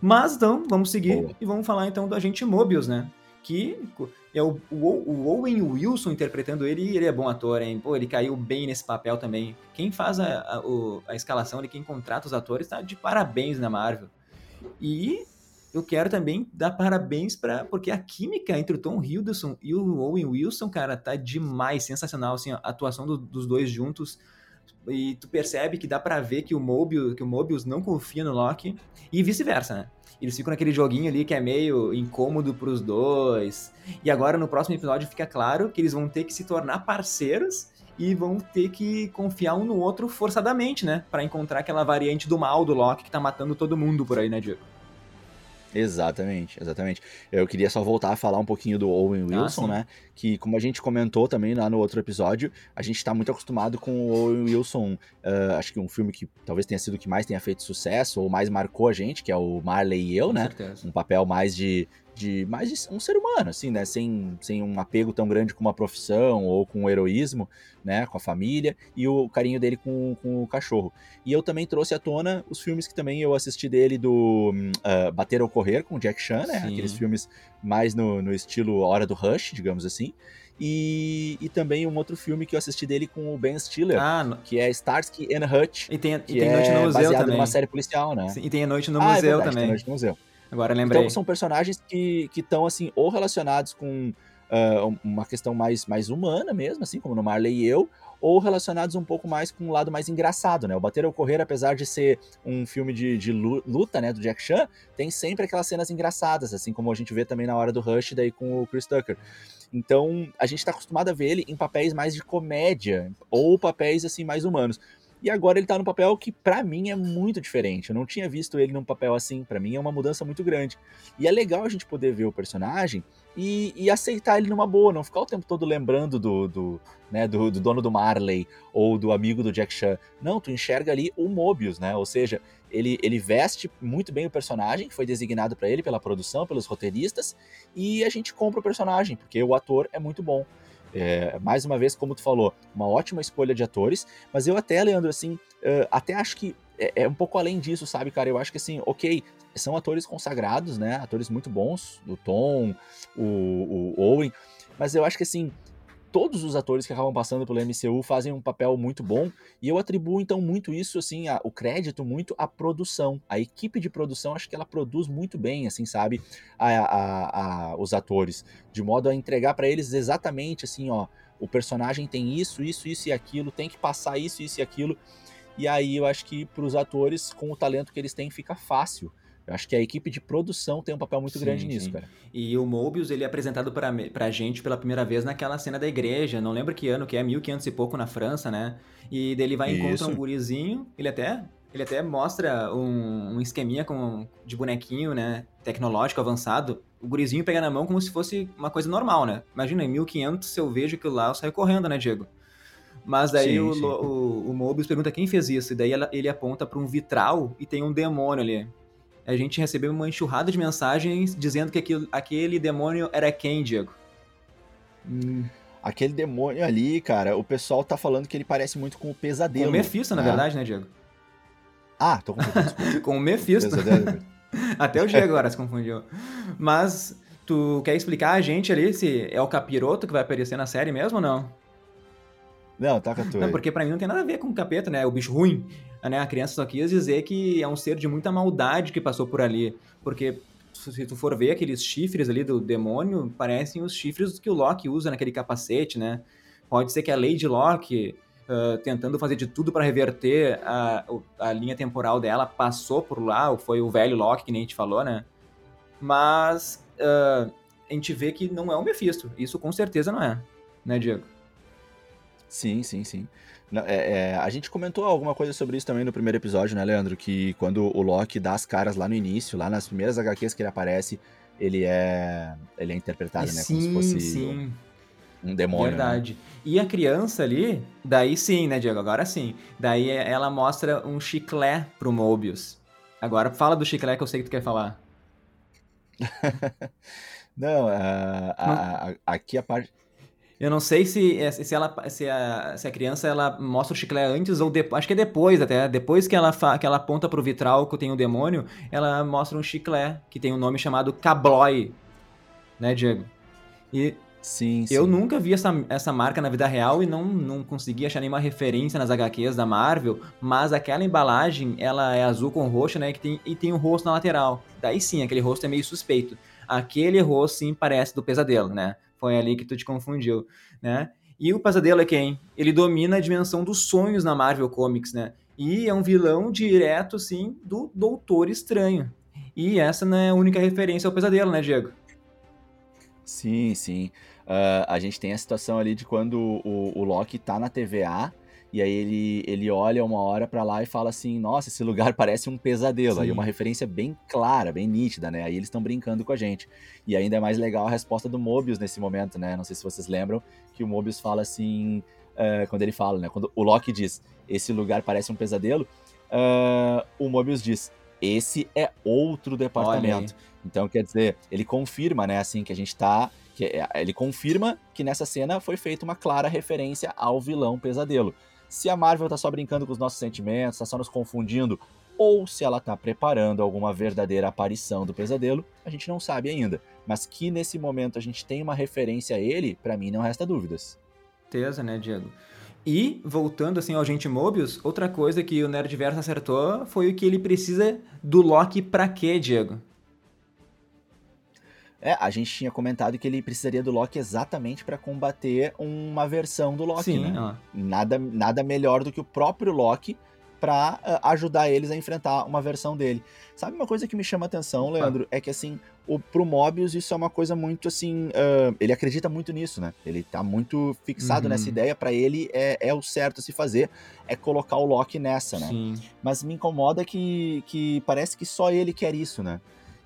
Mas então, vamos seguir Boa. e vamos falar então do agente Mobius, né? Que é o, o, Owen Wilson interpretando ele, e ele é bom ator, hein? Pô, ele caiu bem nesse papel também. Quem faz a, a, a escalação, ele, quem contrata os atores, tá de parabéns na Marvel. E eu quero também dar parabéns para porque a química entre o Tom Hiddleston e o Owen Wilson, cara, tá demais, sensacional, assim, a atuação do, dos dois juntos. E tu percebe que dá para ver que o Mobius, que o Mobius não confia no Loki e vice-versa, né? Eles ficam naquele joguinho ali que é meio incômodo pros dois. E agora no próximo episódio fica claro que eles vão ter que se tornar parceiros e vão ter que confiar um no outro forçadamente, né? Para encontrar aquela variante do mal do Loki que tá matando todo mundo por aí, né, Diego? Exatamente, exatamente. Eu queria só voltar a falar um pouquinho do Owen ah, Wilson, ah, né? Que, como a gente comentou também lá no outro episódio, a gente está muito acostumado com o Owen Wilson. Uh, acho que um filme que talvez tenha sido o que mais tenha feito sucesso, ou mais marcou a gente, que é o Marley e eu, com né? Certeza. Um papel mais de, de mais de um ser humano, assim, né? Sem, sem um apego tão grande com uma profissão ou com o heroísmo, né? Com a família e o carinho dele com, com o cachorro. E eu também trouxe à tona os filmes que também eu assisti dele do uh, Bater ou Correr com Jack Chan, né? Sim. Aqueles filmes mais no, no estilo Hora do Rush, digamos assim. E, e também um outro filme que eu assisti dele com o Ben Stiller, ah, que é Starsky and Hutch. E tem, e tem Noite no é Museu baseado também. numa série policial, né? Sim, e tem a Noite no ah, é Museu é verdade, também. Noite no Museu. Agora lembrei. Então são personagens que estão, assim, ou relacionados com uh, uma questão mais, mais humana mesmo, assim, como no Marley e eu, ou relacionados um pouco mais com um lado mais engraçado, né? O Bater ou Correr, apesar de ser um filme de, de luta, né, do Jack Chan, tem sempre aquelas cenas engraçadas, assim como a gente vê também na hora do Rush, daí com o Chris Tucker. Então, a gente está acostumado a ver ele em papéis mais de comédia, ou papéis, assim, mais humanos. E agora ele tá num papel que para mim é muito diferente. Eu não tinha visto ele num papel assim, para mim é uma mudança muito grande. E é legal a gente poder ver o personagem e, e, aceitar ele numa boa, não ficar o tempo todo lembrando do, do, né, do, do, dono do Marley ou do amigo do Jack Chan. Não, tu enxerga ali o Mobius, né? Ou seja, ele, ele veste muito bem o personagem, que foi designado para ele pela produção, pelos roteiristas, e a gente compra o personagem, porque o ator é muito bom. É, mais uma vez, como tu falou, uma ótima escolha de atores, mas eu até, Leandro, assim, uh, até acho que é, é, um pouco além disso, sabe, cara? Eu acho que assim, ok, são atores consagrados, né? Atores muito bons, o Tom, o, o Owen, mas eu acho que assim, todos os atores que acabam passando pelo MCU fazem um papel muito bom, e eu atribuo então muito isso, assim, a, o crédito muito à produção. A equipe de produção, acho que ela produz muito bem, assim, sabe, a, a, os atores, de modo a entregar para eles exatamente assim, ó, o personagem tem isso, isso, isso e aquilo, tem que passar isso, isso e aquilo. E aí eu acho que para os atores, com o talento que eles têm, fica fácil eu acho que a equipe de produção tem um papel muito sim, grande sim. nisso, cara. E o Mobius, ele é apresentado pra, pra gente pela primeira vez naquela cena da igreja. Não lembro que ano que é, 1500 e pouco na França, né? E dele vai encontrar um gurizinho, ele até ele até mostra um, um esqueminha com, de bonequinho, né? Tecnológico avançado. O gurizinho pega na mão como se fosse uma coisa normal, né? Imagina, em 1500, se eu vejo aquilo lá, eu saio correndo, né, Diego? Mas daí sim, o, sim. o, o, Mobius pergunta quem fez isso. E daí ele aponta para um vitral e tem um demônio ali a gente recebeu uma enxurrada de mensagens dizendo que aquilo, aquele demônio era quem, Diego? Hum. Aquele demônio ali, cara, o pessoal tá falando que ele parece muito com o pesadelo. Com o Mephisto, né? na verdade, né, Diego? Ah, tô confundindo. com o Mephisto. Até o Diego agora se confundiu. Mas tu quer explicar a gente ali se é o capiroto que vai aparecer na série mesmo ou não? Não, taca tu. Não, porque pra mim não tem nada a ver com o capeta, né? O bicho ruim. Né? A criança só quis dizer que é um ser de muita maldade que passou por ali. Porque se tu for ver aqueles chifres ali do demônio, parecem os chifres que o Loki usa naquele capacete, né? Pode ser que a Lady Locke, uh, tentando fazer de tudo para reverter a, a linha temporal dela, passou por lá, ou foi o velho Loki, que nem a gente falou, né? Mas uh, a gente vê que não é o Mephisto. Isso com certeza não é, né, Diego? Sim, sim, sim. É, é, a gente comentou alguma coisa sobre isso também no primeiro episódio, né, Leandro? Que quando o Loki dá as caras lá no início, lá nas primeiras HQs que ele aparece, ele é, ele é interpretado, né? Sim, como se fosse sim. um demônio. Né? Verdade. Né? E a criança ali, daí sim, né, Diego? Agora sim. Daí ela mostra um chiclé pro Mobius. Agora fala do chiclé que eu sei que tu quer falar. Não, a, a, a, aqui a parte. Eu não sei se, é, se, ela, se, a, se a criança ela mostra o chiclete antes ou depois. Acho que é depois até. Depois que ela, fa, que ela aponta pro vitral que tem o demônio, ela mostra um chiclete que tem um nome chamado Cabloy. Né, Diego? E sim, eu sim. nunca vi essa, essa marca na vida real e não, não consegui achar nenhuma referência nas HQs da Marvel, mas aquela embalagem, ela é azul com roxo, né? Que tem, e tem um rosto na lateral. Daí sim, aquele rosto é meio suspeito. Aquele rosto sim parece do pesadelo, né? Foi ali que tu te confundiu, né? E o Pesadelo é quem? Ele domina a dimensão dos sonhos na Marvel Comics, né? E é um vilão direto, sim, do Doutor Estranho. E essa não é a única referência ao Pesadelo, né, Diego? Sim, sim. Uh, a gente tem a situação ali de quando o, o Loki tá na TVA e aí ele, ele olha uma hora para lá e fala assim: Nossa, esse lugar parece um pesadelo. Sim. Aí uma referência bem clara, bem nítida, né? Aí eles estão brincando com a gente. E ainda é mais legal a resposta do Mobius nesse momento, né? Não sei se vocês lembram que o Mobius fala assim. Uh, quando ele fala, né? Quando o Loki diz: Esse lugar parece um pesadelo. Uh, o Mobius diz: Esse é outro departamento. Então, quer dizer, ele confirma, né? Assim, que a gente tá que ele confirma que nessa cena foi feita uma clara referência ao vilão pesadelo se a Marvel tá só brincando com os nossos sentimentos, tá só nos confundindo, ou se ela tá preparando alguma verdadeira aparição do pesadelo, a gente não sabe ainda. Mas que nesse momento a gente tem uma referência a ele, para mim não resta dúvidas. Certeza, né, Diego? E, voltando assim ao Agente Mobius, outra coisa que o Nerdverse acertou foi o que ele precisa do Loki pra quê, Diego? É, a gente tinha comentado que ele precisaria do Loki exatamente para combater uma versão do Loki, Sim, né? Nada, nada melhor do que o próprio Loki para uh, ajudar eles a enfrentar uma versão dele. Sabe uma coisa que me chama atenção, Leandro, é que assim, o, pro Mobius isso é uma coisa muito assim, uh, ele acredita muito nisso, né? Ele tá muito fixado uhum. nessa ideia, para ele é, é o certo a se fazer, é colocar o Loki nessa, né? Sim. Mas me incomoda que, que parece que só ele quer isso, né?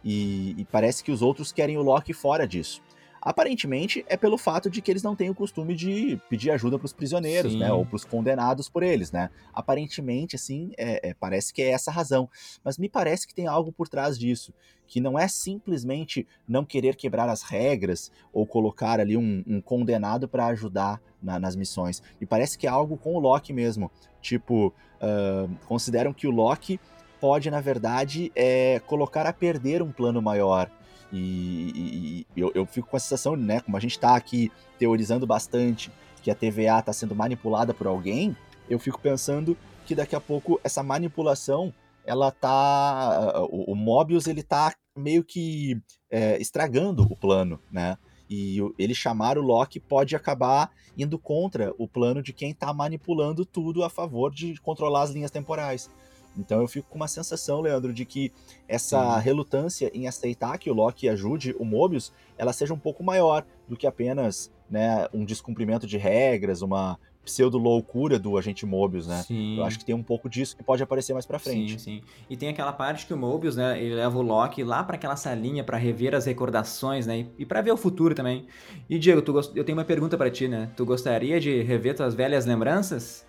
E, e parece que os outros querem o Loki fora disso. Aparentemente é pelo fato de que eles não têm o costume de pedir ajuda para os prisioneiros, né, Sim. né? Ou para os condenados por eles, né? Aparentemente, assim, é, é, parece que é essa a razão. Mas me parece que tem algo por trás disso. Que não é simplesmente não querer quebrar as regras ou colocar ali um, um condenado para ajudar na, nas missões. Me parece que é algo com o Loki mesmo. Tipo, uh, consideram que o Loki pode, na verdade, é, colocar a perder um plano maior. E, e eu, eu, fico com a sensação, né, como a gente está aqui teorizando bastante que a TVA está sendo manipulada por alguém, eu fico pensando que daqui a pouco essa manipulação, ela tá. O, o Mobius, ele tá meio que é, estragando o plano, né? E ele chamar o Loki pode acabar indo contra o plano de quem está manipulando tudo a favor de controlar as linhas temporais. Então eu fico com uma sensação, Leandro, de que essa relutância em aceitar que o Loki ajude o Mobius, ela seja um pouco maior do que apenas né, um descumprimento de regras, uma pseudo-loucura do agente Mobius, né? Sim. Eu acho que tem um pouco disso que pode aparecer mais pra frente. Sim, sim. E tem aquela parte que o Mobius, né, ele leva o Loki lá para aquela salinha para rever as recordações, né, e para ver o futuro também. E Diego, tu gost... eu tenho uma pergunta para ti, né? Tu gostaria de rever tuas velhas lembranças?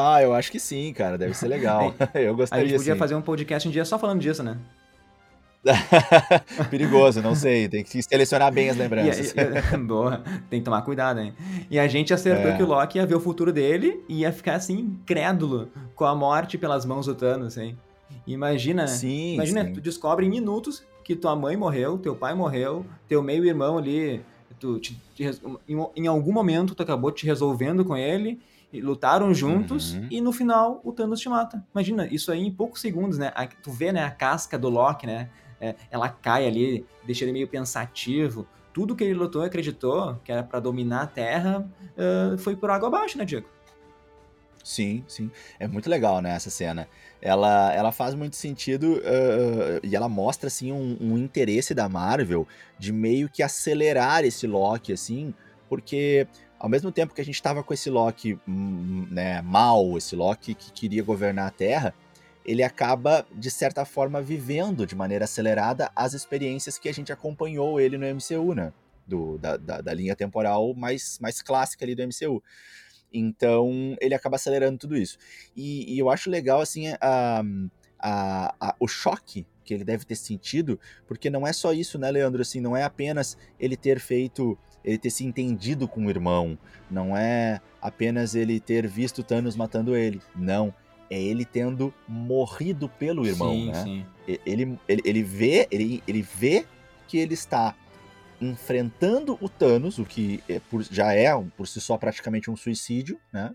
Ah, eu acho que sim, cara. Deve ser legal. eu gostaria. A gente podia sim. fazer um podcast um dia só falando disso, né? Perigoso, não sei. Tem que selecionar bem as lembranças. E, boa, tem que tomar cuidado, hein? E a gente acertou é. que o Loki ia ver o futuro dele e ia ficar assim, incrédulo com a morte pelas mãos do Thanos, hein? Imagina, sim, imagina, sim. tu descobre em minutos que tua mãe morreu, teu pai morreu, teu meio-irmão ali tu te, te, em, em, algum momento tu acabou te resolvendo com ele, lutaram juntos uhum. e no final o Thanos te mata. Imagina, isso aí em poucos segundos, né? A, tu vê, né, a casca do Loki, né? É, ela cai ali, deixa ele meio pensativo. Tudo que ele lutou e acreditou que era para dominar a Terra uh, foi por água abaixo, né, Diego? Sim, sim. É muito legal, né, essa cena. Ela, ela faz muito sentido uh, e ela mostra, assim, um, um, interesse da Marvel de meio que acelerar esse Loki, assim, porque ao mesmo tempo que a gente estava com esse Loki hum, né, mal, esse Loki que queria governar a Terra, ele acaba, de certa forma, vivendo de maneira acelerada as experiências que a gente acompanhou ele no MCU, né? Do, da, da, da linha temporal mais, mais clássica ali do MCU. Então, ele acaba acelerando tudo isso. E, e eu acho legal, assim, a, a, a, o choque que ele deve ter sentido, porque não é só isso, né, Leandro? Assim, não é apenas ele ter feito, ele ter se entendido com o irmão, não é apenas ele ter visto Thanos matando ele. Não. É ele tendo morrido pelo irmão, sim, né? Sim. Ele, ele, ele vê, ele, ele vê que ele está enfrentando o Thanos, o que é por, já é por si só praticamente um suicídio, né?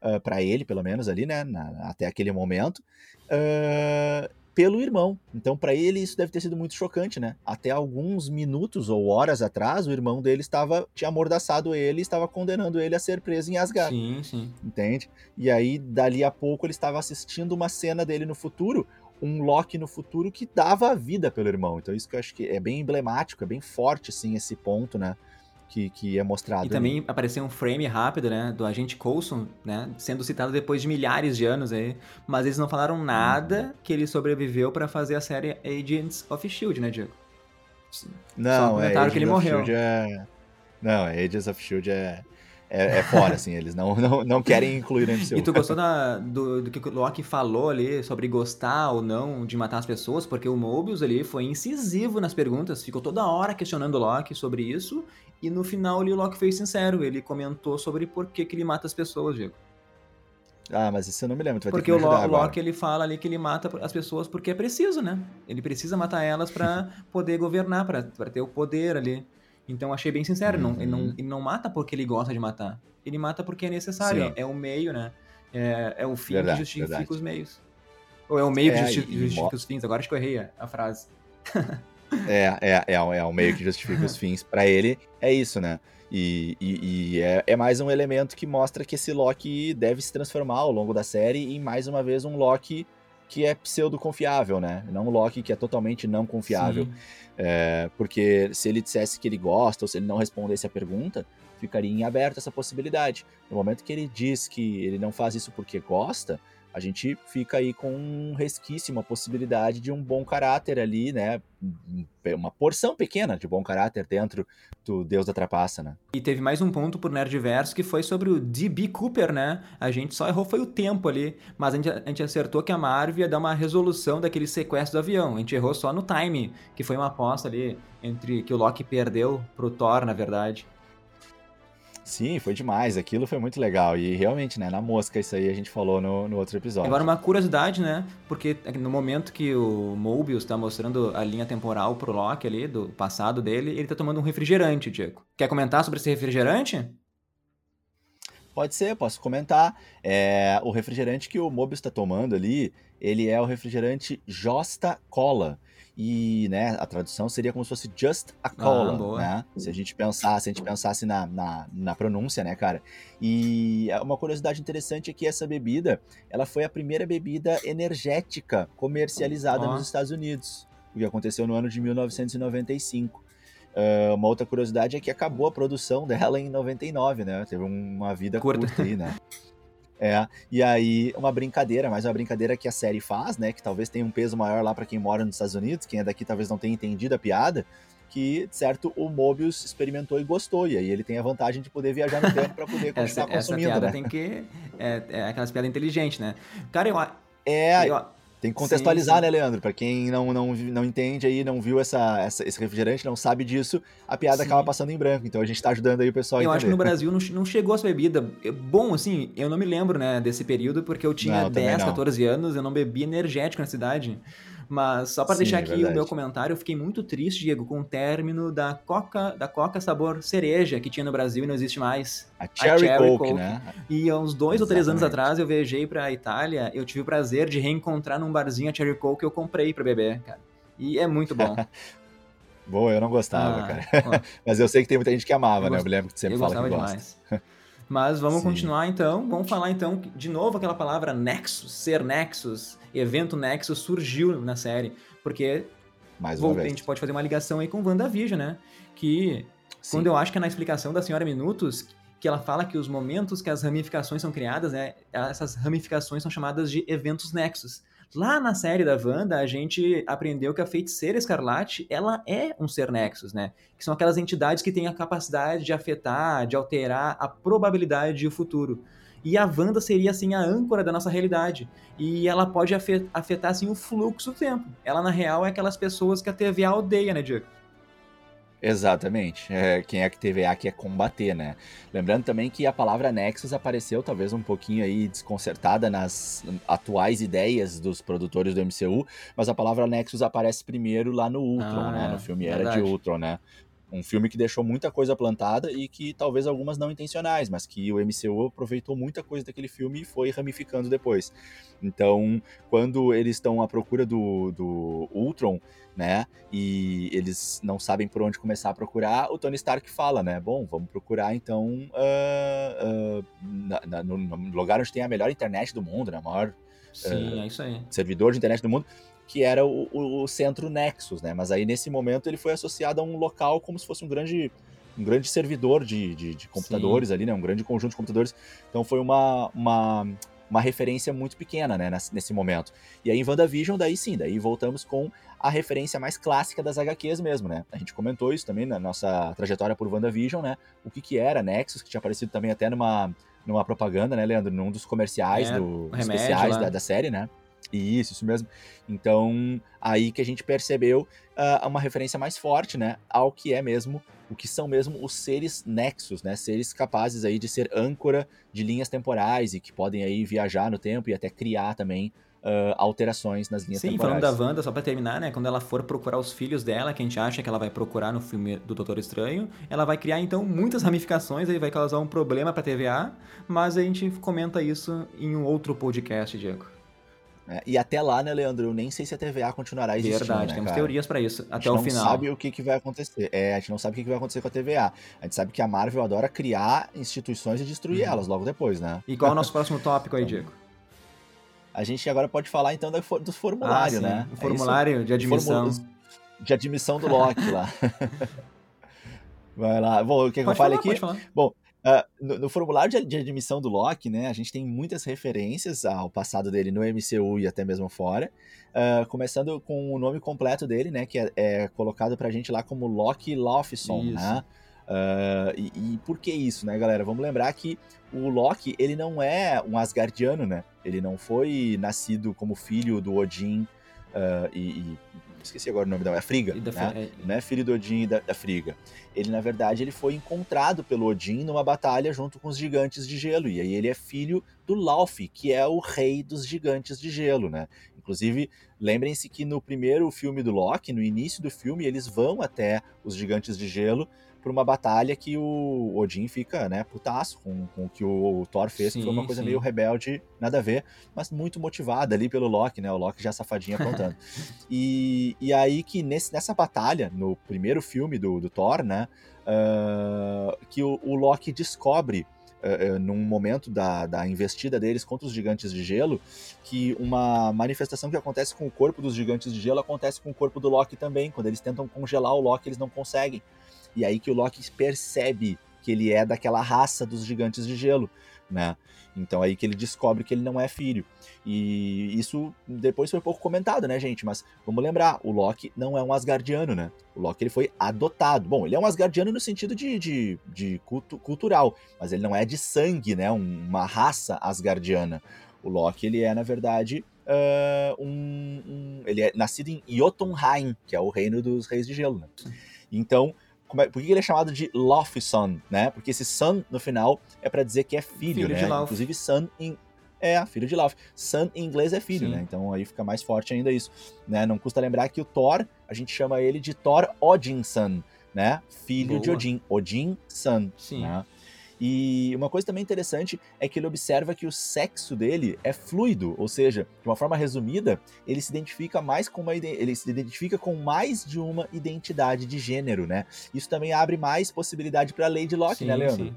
Uh, ah, para ele, pelo menos ali, né? Na, até aquele momento, uh, pelo irmão. Então, para ele isso deve ter sido muito chocante, né? Até alguns minutos ou horas atrás, o irmão dele estava tinha amordaçado ele, estava condenando ele a ser preso em Asgard. Sim, sim. Entende? E aí, dali a pouco, ele estava assistindo uma cena dele no futuro, um Loki no futuro que dava a vida pelo irmão. Então isso que eu acho que é bem emblemático, é bem forte, assim, esse ponto, né? Que, que é mostrado. E também apareceu um frame rápido, né? Do agente Coulson, né? Sendo citado depois de milhares de anos aí. Mas eles não falaram nada uhum. que ele sobreviveu para fazer a série Agents of Shield, né, Diego? Não, Só comentaram é, que ele morreu. É... Não, Agents of Shield é é, é fora, assim, eles não, não, não querem incluir no MCU. E tu gostou da, do, do que o Loki falou ali sobre gostar ou não de matar as pessoas? Porque o Mobius ali foi incisivo nas perguntas, ficou toda hora questionando o Loki sobre isso, e no final ali o Loki foi sincero, ele comentou sobre por que, que ele mata as pessoas, Diego. Ah, mas isso eu não me lembro, tu vai porque ter que me o Loki ele fala ali que ele mata as pessoas porque é preciso, né? Ele precisa matar elas para poder governar, para ter o poder ali. Então achei bem sincero, uhum. não, ele, não, uhum. ele não mata porque ele gosta de matar. Ele mata porque é necessário, Sim. é o meio, né? É, é o fim verdade, que justifica verdade. os meios. Ou é o meio que é, justifica, justifica os fins? Agora acho que eu errei a, a frase. é, é, é, é o meio que justifica os fins. Para ele, é isso, né? E, e, e é, é, mais um elemento que mostra que esse Loki deve se transformar ao longo da série em mais uma vez um Loki que é pseudo confiável, né? Não um Loki que é totalmente não confiável. É, porque se ele dissesse que ele gosta ou se ele não respondesse a pergunta, ficaria em aberto essa possibilidade. No momento que ele diz que ele não faz isso porque gosta, a gente fica aí com um resquício, uma possibilidade de um bom caráter ali, né? Uma porção pequena de bom caráter dentro do Deus da Trapaça, né? E teve mais um ponto por Nerdverso que foi sobre o D.B. Cooper, né? A gente só errou foi o tempo ali, mas a gente, a gente acertou que a Marvel ia dar uma resolução daquele sequestro do avião. A gente errou só no time, que foi uma aposta ali entre que o Loki perdeu pro Thor, na verdade. Sim, foi demais. Aquilo foi muito legal. E realmente, né, na mosca, isso aí a gente falou no, no outro episódio. Agora, uma curiosidade, né? Porque no momento que o Mobius está mostrando a linha temporal pro Loki ali, do passado dele, ele tá tomando um refrigerante, Diego. Quer comentar sobre esse refrigerante? Pode ser, posso comentar. É, o refrigerante que o Mobius está tomando ali, ele é o refrigerante Josta Cola e né, a tradução seria como se fosse just a cola, ah, né? Se a gente pensasse, se a gente pensasse na, na, na, pronúncia, né, cara? E uma curiosidade interessante é que essa bebida, ela foi a primeira bebida energética comercializada nos Estados Unidos, o que aconteceu no ano de 1995. Uh, ah, uma outra curiosidade é que acabou a produção dela em 99, né? Teve uma vida curta, curta aí, né? É, e aí uma brincadeira, mais uma brincadeira que a série faz, né, que talvez tenha um peso maior lá para quem mora nos Estados Unidos, quem é daqui talvez não tenha entendido a piada, que, certo, o Mobius experimentou e gostou, e aí ele tem a vantagem de poder viajar no tempo para poder continuar essa, consumindo, essa piada né? tem que... É, é aquelas piadas inteligentes, né? Cara, eu... É, eu, tem que contextualizar, sim, sim. né, Leandro? Para quem não, não, não entende aí, não viu essa, essa, esse refrigerante, não sabe disso, a piada sim. acaba passando em branco. Então a gente tá ajudando aí o pessoal a Eu entender. acho que no Brasil não, não chegou essa bebida. Bom, assim, eu não me lembro, né, desse período, porque eu tinha não, 10, 14 anos, eu não bebia energético na cidade. Mas só para deixar é aqui verdade. o meu comentário, eu fiquei muito triste, Diego, com o término da Coca, da Coca sabor cereja que tinha no Brasil e não existe mais. A Cherry, a Cherry Coke, Coke, né? E há uns dois Exatamente. ou três anos atrás eu viajei para Itália, eu tive o prazer de reencontrar num barzinho a Cherry Coke que eu comprei para beber, cara. E é muito bom. Boa, eu não gostava, ah, cara. Mas eu sei que tem muita gente que amava, eu né? Eu lembro que você sempre fala que gosta. Demais. Mas vamos Sim. continuar então. Vamos falar então de novo aquela palavra Nexus, ser Nexus, evento Nexus surgiu na série, porque Mais uma vez. a gente pode fazer uma ligação aí com WandaVision, né? Que Sim. quando eu acho que é na explicação da senhora Minutos, que ela fala que os momentos que as ramificações são criadas, né, essas ramificações são chamadas de eventos nexus. Lá na série da Wanda, a gente aprendeu que a feiticeira escarlate, ela é um ser Nexus, né? Que são aquelas entidades que têm a capacidade de afetar, de alterar a probabilidade de o futuro. E a Wanda seria, assim, a âncora da nossa realidade. E ela pode afetar, assim, o fluxo do tempo. Ela, na real, é aquelas pessoas que a TVA odeia, né, Diego? Exatamente. É, quem é que TVA quer combater, né? Lembrando também que a palavra Nexus apareceu talvez um pouquinho aí desconcertada nas atuais ideias dos produtores do MCU, mas a palavra Nexus aparece primeiro lá no Ultron, ah, né? No filme Era de Ultron, né? Um filme que deixou muita coisa plantada e que talvez algumas não intencionais, mas que o MCU aproveitou muita coisa daquele filme e foi ramificando depois. Então, quando eles estão à procura do, do Ultron, né? E eles não sabem por onde começar a procurar. O Tony Stark fala, né? Bom, vamos procurar então uh, uh, na, na, no, lugar onde tem a melhor internet do mundo, né? Maior Sim, uh, é isso aí. servidor de internet do mundo, que era o, o, centro Nexus, né? Mas aí nesse momento ele foi associado a um local como se fosse um grande um grande servidor de, de, de computadores Sim. ali, né? Um grande conjunto de computadores. Então foi uma, uma uma referência muito pequena, né, nesse momento. E aí em WandaVision, daí sim, daí voltamos com a referência mais clássica das HQs mesmo, né? A gente comentou isso também na nossa trajetória por WandaVision, né? O que que era Nexus, que tinha aparecido também até numa, numa propaganda, né, Leandro? Num dos comerciais é, do, especiais da, da série, né? Isso, isso mesmo. Então, aí que a gente percebeu uh, uma referência mais forte, né, ao que é mesmo, o que são mesmo os seres nexos, né, seres capazes aí de ser âncora de linhas temporais e que podem aí viajar no tempo e até criar também uh, alterações nas linhas Sim, temporais. Sim, falando da Wanda, só pra terminar, né, quando ela for procurar os filhos dela, que a gente acha que ela vai procurar no filme do Doutor Estranho, ela vai criar então muitas ramificações, aí vai causar um problema pra TVA, mas a gente comenta isso em um outro podcast, Diego. É, e até lá, né, Leandro? Eu nem sei se a TVA continuará existindo. Verdade, né, temos cara? teorias para isso, até o final. A gente não sabe o que, que vai acontecer. É, a gente não sabe o que, que vai acontecer com a TVA. A gente sabe que a Marvel adora criar instituições e destruir uhum. elas logo depois, né? E qual é o nosso próximo tópico aí, Diego? A gente agora pode falar então do formulário, ah, né? O formulário é de admissão. De admissão do Loki lá. Vai lá. Bom, o que, que eu fale aqui? Bom, Uh, no, no, formulário de, de, admissão do Loki, né, a gente tem muitas referências ao passado dele no MCU e até mesmo fora. Uh, começando com o nome completo dele, né, que é, é colocado pra gente lá como Loki Lawson, né? Uh, e, e, por que isso, né, galera? Vamos lembrar que o Loki, ele não é um Asgardiano, né? Ele não foi nascido como filho do Odin e, e esqueci agora o nome dela, é Friga, né? É... Não é filho do Odin e da, da, Friga. Ele, na verdade, ele foi encontrado pelo Odin numa batalha junto com os gigantes de gelo, e aí ele é filho do Laufey, que é o rei dos gigantes de gelo, né? Inclusive, lembrem-se que no primeiro filme do Loki, no início do filme, eles vão até os gigantes de gelo por uma batalha que o Odin fica, né, putaço com, com o que o Thor fez, sim, que foi uma coisa sim. meio rebelde, nada a ver, mas muito motivada ali pelo Loki, né, o Loki já safadinho apontando. e, e aí que nesse, nessa batalha, no primeiro filme do, do Thor, né, uh, que o, o Loki descobre Uh, num momento da, da investida deles contra os gigantes de gelo, que uma manifestação que acontece com o corpo dos gigantes de gelo acontece com o corpo do Loki também. Quando eles tentam congelar o Loki, eles não conseguem. E aí que o Loki percebe que ele é daquela raça dos gigantes de gelo, né? Então aí que ele descobre que ele não é filho. E isso depois foi pouco comentado, né, gente? Mas vamos lembrar, o Loki não é um Asgardiano, né? O Loki ele foi adotado. Bom, ele é um Asgardiano no sentido de, de, de culto, cultural, mas ele não é de sangue, né? Uma raça Asgardiana. O Loki, ele é, na verdade, uh, um, um, Ele é nascido em Jotunheim, que é o reino dos reis de gelo, né? Então, é, por que ele é chamado de Son, né? Porque esse son no final é para dizer que é filho, filho né? Inclusive son em É, filho de Lauf. Son em inglês é filho, Sim. né? Então aí fica mais forte ainda isso. Né? Não custa lembrar que o Thor, a gente chama ele de Thor Odinson, né? Filho Boa. de Odin. Odin Son. Sim. Né? E uma coisa também interessante é que ele observa que o sexo dele é fluido, ou seja, de uma forma resumida, ele se identifica mais com uma ele se identifica com mais de uma identidade de gênero, né? Isso também abre mais possibilidade para Lady Locke, né, sim, né, Leandro? Sim.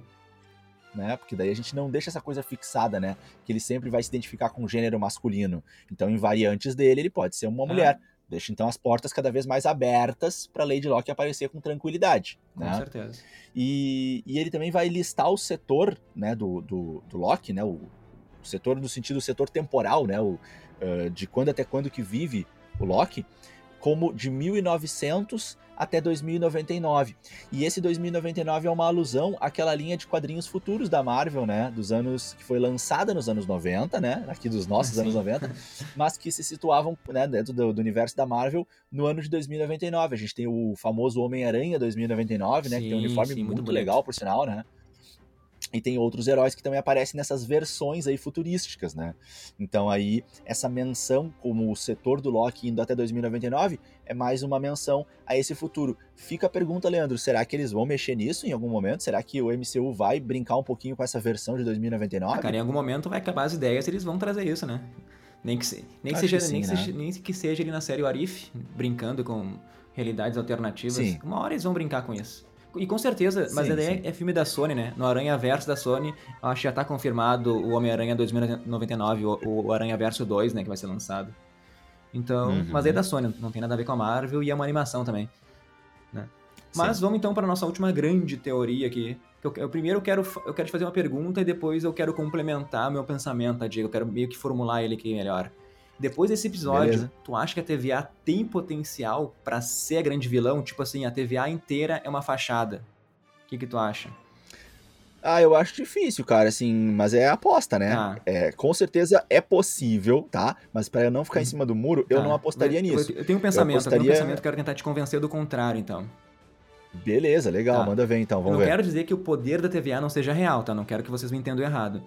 Né? Porque daí a gente não deixa essa coisa fixada, né? Que ele sempre vai se identificar com o gênero masculino. Então, em variantes dele, ele pode ser uma ah. mulher. Deixa então as portas cada vez mais abertas para Lady Locke aparecer com tranquilidade. Com né? certeza. E, e ele também vai listar o setor né, do, do, do Locke, né, o, setor no sentido do setor temporal, né, o, uh, de quando até quando que vive o Locke, como de 1900 até 2099. E esse 2099 é uma alusão àquela linha de quadrinhos futuros da Marvel, né? Dos anos. que foi lançada nos anos 90, né? Aqui dos nossos Sim. anos 90, mas que se situavam né, dentro do, do, universo da Marvel no ano de 2099. A gente tem o famoso Homem-Aranha 2099, né? Sim, que tem um uniforme sim, muito, muito legal, por sinal, né? E tem outros heróis que também aparecem nessas versões aí futurísticas, né? Então aí, essa menção como o setor do Loki indo até 2099 é mais uma menção a esse futuro. Fica a pergunta, Leandro, será que eles vão mexer nisso em algum momento? Será que o MCU vai brincar um pouquinho com essa versão de 2099? Ah, cara, em algum momento vai acabar as ideias e eles vão trazer isso, né? Nem que, se, nem que seja, que sim, nem, né? que seja, nem que seja ali na série Arif, brincando com realidades alternativas. Sim. Uma hora eles vão brincar com isso. E com certeza, mas sim, é, é, filme da Sony, né? No Aranha Verso da Sony, acho que já tá confirmado o Homem-Aranha 2099, o, o Aranha Verso 2, né? Que vai ser lançado. Então, uhum. mas é da Sony, não tem nada a ver com a Marvel e é uma animação também. Né? Mas vamos então para nossa última grande teoria aqui. Eu, eu, primeiro eu quero, eu quero te fazer uma pergunta e depois eu quero complementar meu pensamento, Diego? Eu quero meio que formular ele aqui melhor. Depois desse episódio, Beleza. tu acha que a TVA tem potencial para ser a grande vilão? Tipo assim, a TVA inteira é uma fachada. O que, que tu acha? Ah, eu acho difícil, cara, assim, mas é aposta, né? Ah. É, com certeza é possível, tá? Mas para eu não ficar em hum. cima do muro, eu não apostaria nisso. Eu, tenho um pensamento, eu, apostaria... eu tenho um pensamento, quero tentar te convencer do contrário, então. Beleza, legal, tá. manda ver então, vamos eu não ver. quero dizer que o poder da TVA não seja real, tá? Não quero que vocês me entendam errado.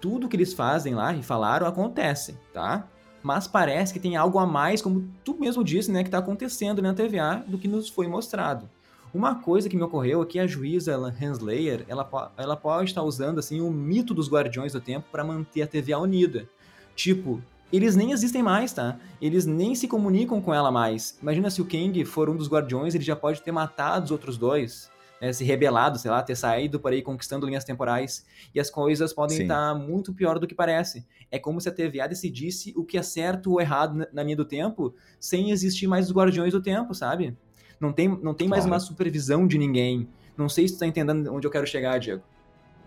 Tudo que eles fazem lá e falaram acontece, tá? Mas parece que tem algo a mais, como tu mesmo disse, né, que está acontecendo na TVA do que nos foi mostrado. Uma coisa que me ocorreu é que a juíza Henslayer, ela, ela pode estar usando assim o mito dos Guardiões do Tempo para manter a TVA unida. Tipo, eles nem existem mais, tá? Eles nem se comunicam com ela mais. Imagina se o Kang for um dos Guardiões, ele já pode ter matado os outros dois né, se rebelado, sei lá, ter saído por aí conquistando linhas temporais. E as coisas podem Sim. estar muito pior do que parece. É como se a TVA decidisse o que é certo ou errado na linha do tempo, sem existir mais os guardiões do tempo, sabe? Não tem, não tem claro. mais uma supervisão de ninguém. Não sei se tu tá entendendo onde eu quero chegar, Diego.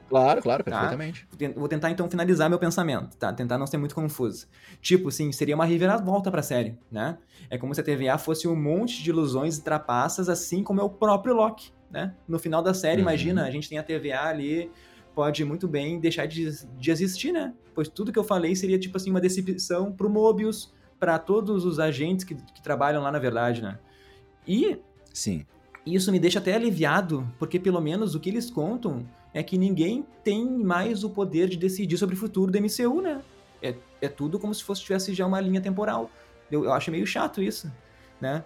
Claro, claro, tá? perfeitamente. Vou tentar então finalizar meu pensamento, tá? Tentar não ser muito confuso. Tipo, sim, seria uma reviravolta pra série, né? É como se a TVA fosse um monte de ilusões e trapaças, assim como é o próprio Loki né? No final da série, uhum. imagina, a gente tem a TVA ali, pode muito bem deixar de, de existir, né? Pois tudo que eu falei seria, tipo assim, uma decepção pro Mobius, para todos os agentes que, que trabalham lá, na verdade, né? E... Sim. Isso me deixa até aliviado, porque pelo menos o que eles contam é que ninguém tem mais o poder de decidir sobre o futuro do MCU, né? É, é tudo como se fosse tivesse já uma linha temporal. Eu, eu acho meio chato isso, né?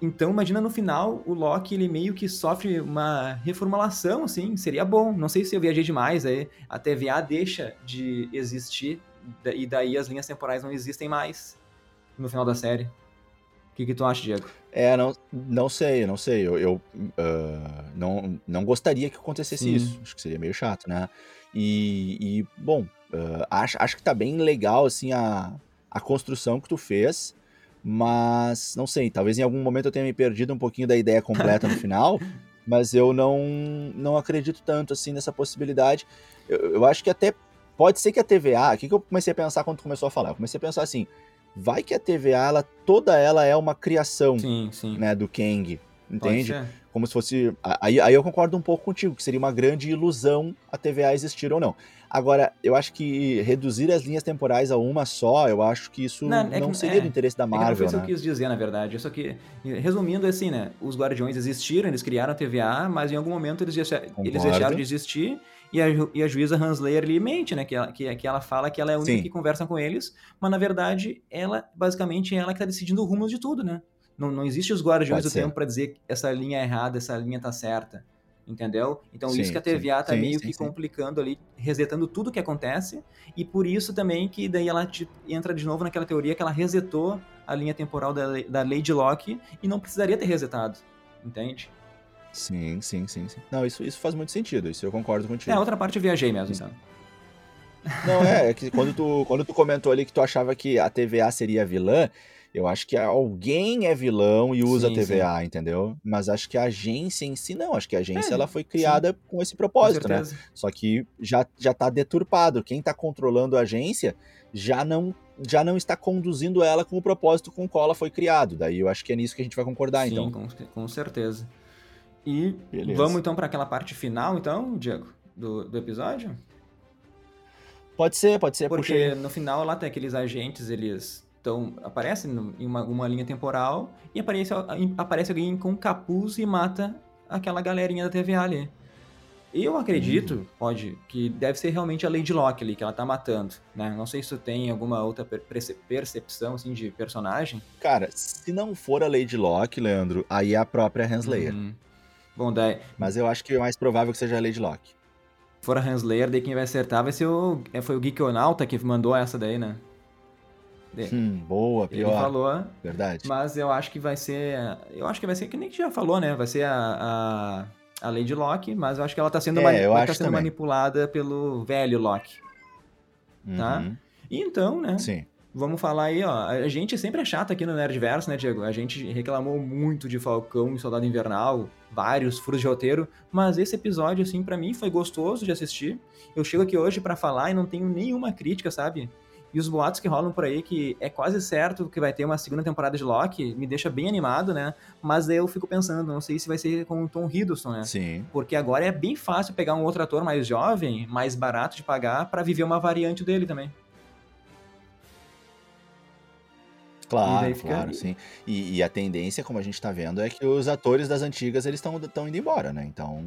Então, imagina no final, o Loki, ele meio que sofre uma reformulação, assim, seria bom. Não sei se eu viajei demais, aí a TVA deixa de existir, e daí as linhas temporais não existem mais no final da série. O que, que tu acha, Diego? É, não, não sei, não sei. Eu, eu uh, não, não gostaria que acontecesse Sim. isso. Acho que seria meio chato, né? E, e bom, uh, acho, acho que tá bem legal, assim, a, a construção que tu fez. Mas, não sei, talvez em algum momento eu tenha me perdido um pouquinho da ideia completa no final, mas eu não, não acredito tanto assim nessa possibilidade. Eu, eu acho que até pode ser que a TVA, o que, que eu comecei a pensar quando começou a falar? Eu comecei a pensar assim, vai que a TVA, ela, toda ela é uma criação sim, sim. Né, do Kang. Entende? Como se fosse. Aí, aí eu concordo um pouco contigo, que seria uma grande ilusão a TVA existir ou não. Agora, eu acho que reduzir as linhas temporais a uma só, eu acho que isso não, é não seria é, do interesse da Marvel. É que não foi né? isso que eu quis dizer, na verdade. Só que, resumindo, é assim, né? Os Guardiões existiram, eles criaram a TVA, mas em algum momento eles, eles deixaram de existir. E a, e a juíza Hanslayer ali mente, né? Que ela, que, que ela fala que ela é a única Sim. que conversa com eles, mas na verdade, ela, basicamente, é ela que tá decidindo o rumo de tudo, né? Não, não existe os guardiões Pode do ser. tempo para dizer que essa linha é errada, essa linha tá certa. Entendeu? Então, sim, isso que a TVA sim, tá sim, meio que complicando ali, resetando tudo que acontece, e por isso também que daí ela te, entra de novo naquela teoria que ela resetou a linha temporal da, da Lady Locke e não precisaria ter resetado. Entende? Sim, sim, sim, sim. Não, isso, isso faz muito sentido, isso eu concordo contigo. É, a outra parte eu viajei mesmo, então. Não, é, é que quando tu, quando tu comentou ali que tu achava que a TVA seria vilã, eu acho que alguém é vilão e usa sim, a TVA, sim. entendeu? Mas acho que a agência em si não. Acho que a agência é, ela foi criada sim. com esse propósito, né? Só que já, já tá deturpado. Quem tá controlando a agência já não já não está conduzindo ela com o propósito com o qual ela foi criado. Daí eu acho que é nisso que a gente vai concordar, então. Com, com certeza. E Beleza. vamos então para aquela parte final, então, Diego, do, do episódio? Pode ser, pode ser. Porque no final lá tem aqueles agentes, eles então, aparece em uma, uma linha temporal e aparece, aparece alguém com capuz e mata aquela galerinha da TVA ali. Eu acredito, hum. pode, que deve ser realmente a Lady Locke ali, que ela tá matando, né? Não sei se tu tem alguma outra percepção, assim, de personagem. Cara, se não for a Lady Locke, Leandro, aí é a própria Hanslayer. Hum. Bom, daí... Mas eu acho que é mais provável que seja a Lady Locke. Se for a Hanslayer, daí quem vai acertar vai ser o... É, foi o Geekonauta que mandou essa daí, né? Hum, boa, pior. Ele falou. Verdade. Mas eu acho que vai ser. Eu acho que vai ser que nem que já falou, né? Vai ser a, a, a Lady Locke, mas eu acho que ela tá sendo, é, mani tá sendo manipulada pelo velho Locke. Tá? Uhum. E então, né? Sim. Vamos falar aí, ó. A gente sempre é chato aqui no Nerdverso, né, Diego? A gente reclamou muito de Falcão e Soldado Invernal, vários furos de roteiro, mas esse episódio, assim, para mim foi gostoso de assistir. Eu chego aqui hoje para falar e não tenho nenhuma crítica, sabe? E os boatos que rolam por aí, que é quase certo que vai ter uma segunda temporada de Loki, me deixa bem animado, né? Mas eu fico pensando, não sei se vai ser com o Tom Hiddleston, né? Sim. Porque agora é bem fácil pegar um outro ator mais jovem, mais barato de pagar, para viver uma variante dele também. Claro, claro, sim. E, e, a tendência, como a gente tá vendo, é que os atores das antigas, eles estão indo embora, né? Então,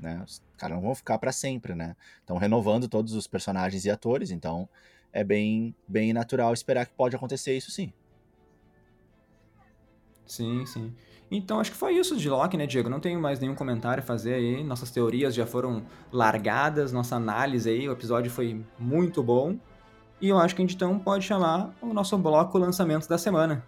né, os caras não vão ficar para sempre, né? Estão renovando todos os personagens e atores, então é bem, bem natural esperar que pode acontecer isso sim. Sim, sim. Então acho que foi isso de Loki, né, Diego? Não tenho mais nenhum comentário a fazer aí. Nossas teorias já foram largadas, nossa análise aí, o episódio foi muito bom. E eu acho que a gente então pode chamar o nosso bloco lançamentos da semana.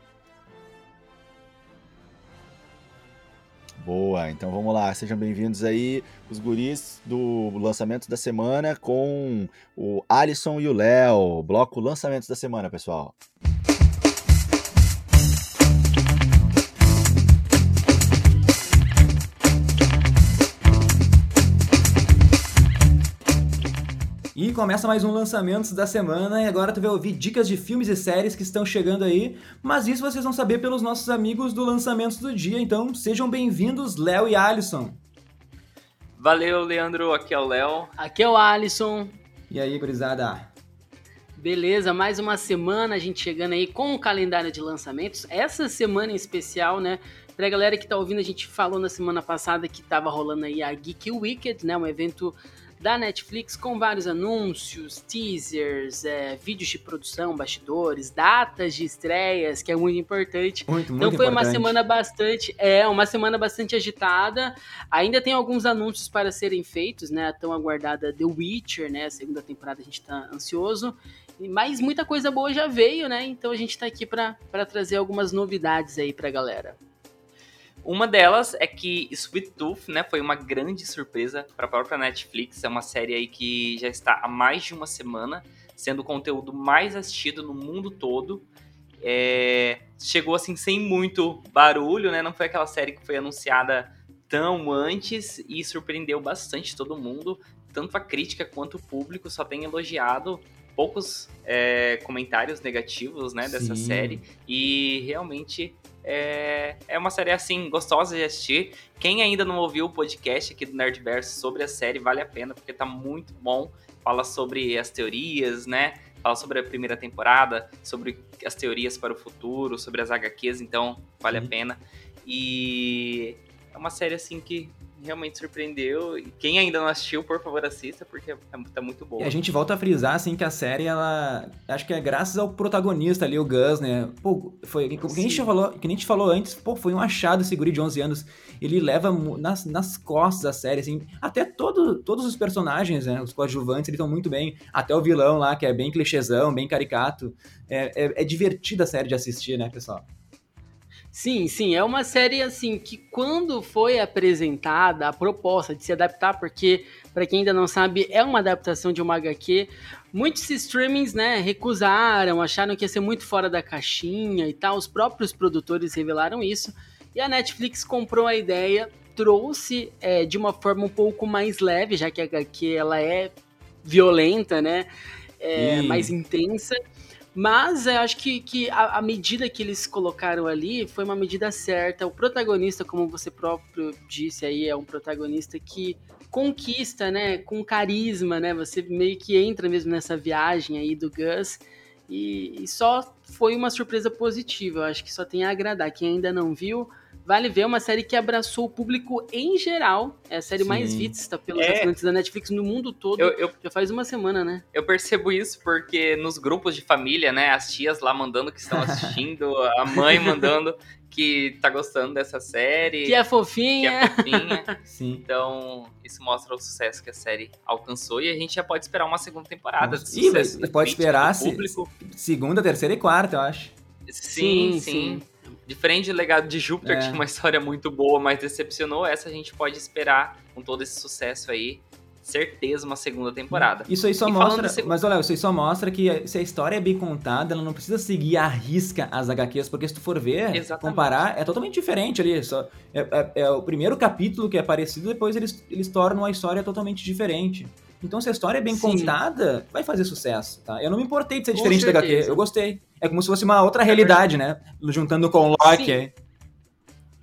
Boa, então vamos lá, sejam bem-vindos aí, os guris do lançamento da semana com o Alisson e o Léo, bloco lançamentos da semana, pessoal. E começa mais um lançamentos da semana e agora tu vai ouvir dicas de filmes e séries que estão chegando aí, mas isso vocês vão saber pelos nossos amigos do lançamentos do dia, então sejam bem-vindos, Léo e Alisson. Valeu, Leandro, aqui é o Léo. Aqui é o Alisson. E aí, gurizada? Beleza, mais uma semana a gente chegando aí com o calendário de lançamentos. Essa semana em especial, né? Pra galera que tá ouvindo, a gente falou na semana passada que tava rolando aí a Geek Wicked, né? Um evento da Netflix com vários anúncios, teasers, é, vídeos de produção, bastidores, datas de estreias, que é muito importante. Muito, muito então foi importante. uma semana bastante, é, uma semana bastante agitada. Ainda tem alguns anúncios para serem feitos, né? A tão aguardada The Witcher, né? A segunda temporada a gente tá ansioso. Mas muita coisa boa já veio, né? Então a gente tá aqui para trazer algumas novidades aí pra galera. Uma delas é que Sweet Tooth, né, foi uma grande surpresa para a própria Netflix. É uma série aí que já está há mais de uma semana sendo o conteúdo mais assistido no mundo todo. É... Chegou assim sem muito barulho, né? Não foi aquela série que foi anunciada tão antes e surpreendeu bastante todo mundo. Tanto a crítica quanto o público só tem elogiado poucos é, comentários negativos né, dessa Sim. série. E realmente É, é uma série assim, gostosa de assistir. Quem ainda não ouviu o podcast aqui do Nerdverso sobre a série, vale a pena, porque tá muito bom. Fala sobre as teorias, né? Fala sobre a primeira temporada, sobre as teorias para o futuro, sobre as HQs, então vale Sim. a pena. E é uma série assim que realmente surpreendeu. E quem ainda não assistiu, por favor, assista, porque é, tá muito boa. E a gente volta a frisar, assim, que a série, ela. Acho que é graças ao protagonista ali, o Gus, né? Pô, foi. Que a gente falou, que a gente falou antes, pô, foi um achado esse guri de 11 anos. Ele leva nas, nas costas a série, assim. Até todo, todos os personagens, né? Os coadjuvantes, eles estão muito bem. Até o vilão lá, que é bem clichêzão, bem caricato. É, é, é divertida a série de assistir, né, pessoal? Sim, sim, é uma série assim que quando foi apresentada a proposta de se adaptar, porque para quem ainda não sabe, é uma adaptação de uma HQ, muitos streamings, né, recusaram, acharam que ia ser muito fora da caixinha e tal, os próprios produtores revelaram isso, e a Netflix comprou a ideia, trouxe é, de uma forma um pouco mais leve, já que a HQ ela é violenta, né, é, mais intensa, mas eu acho que, que a, a, medida que eles colocaram ali foi uma medida certa. O protagonista, como você próprio disse aí, é um protagonista que conquista, né, com carisma, né? Você meio que entra mesmo nessa viagem aí do Gus. E, e só foi uma surpresa positiva. Eu acho que só tem a agradar. Quem ainda não viu, Vale ver, é uma série que abraçou o público em geral. É a série Sim. mais vista pelos é. assinantes da Netflix no mundo todo. Eu, eu, já faz uma semana, né? Eu percebo isso porque nos grupos de família, né? As tias lá mandando que estão assistindo, a mãe mandando que tá gostando dessa série. Que é fofinha. Que é fofinha. Sim. Então, isso mostra o sucesso que a série alcançou e a gente já pode esperar uma segunda temporada de sucesso. Ih, pode esperar público. segunda, terceira e quarta, eu acho. Sim, sim. sim. Diferente do legado de Júpiter, é. que tinha uma história muito boa, mas decepcionou, essa a gente pode esperar com todo esse sucesso aí. Certeza uma segunda temporada. Isso aí só e mostra. Mas olha, isso aí só mostra que se a história é bem contada, ela não precisa seguir a risca as HQs, porque se tu for ver, Exatamente. comparar, é totalmente diferente ali. Só, é, é, é, o primeiro capítulo que é parecido, depois eles, eles tornam a história totalmente diferente. Então, se a história é bem Sim. contada, vai fazer sucesso, tá? Eu não me importei de ser Com diferente certeza. da HQ, eu gostei. É como se fosse uma outra é realidade, né? Juntando com o Loki. Sim.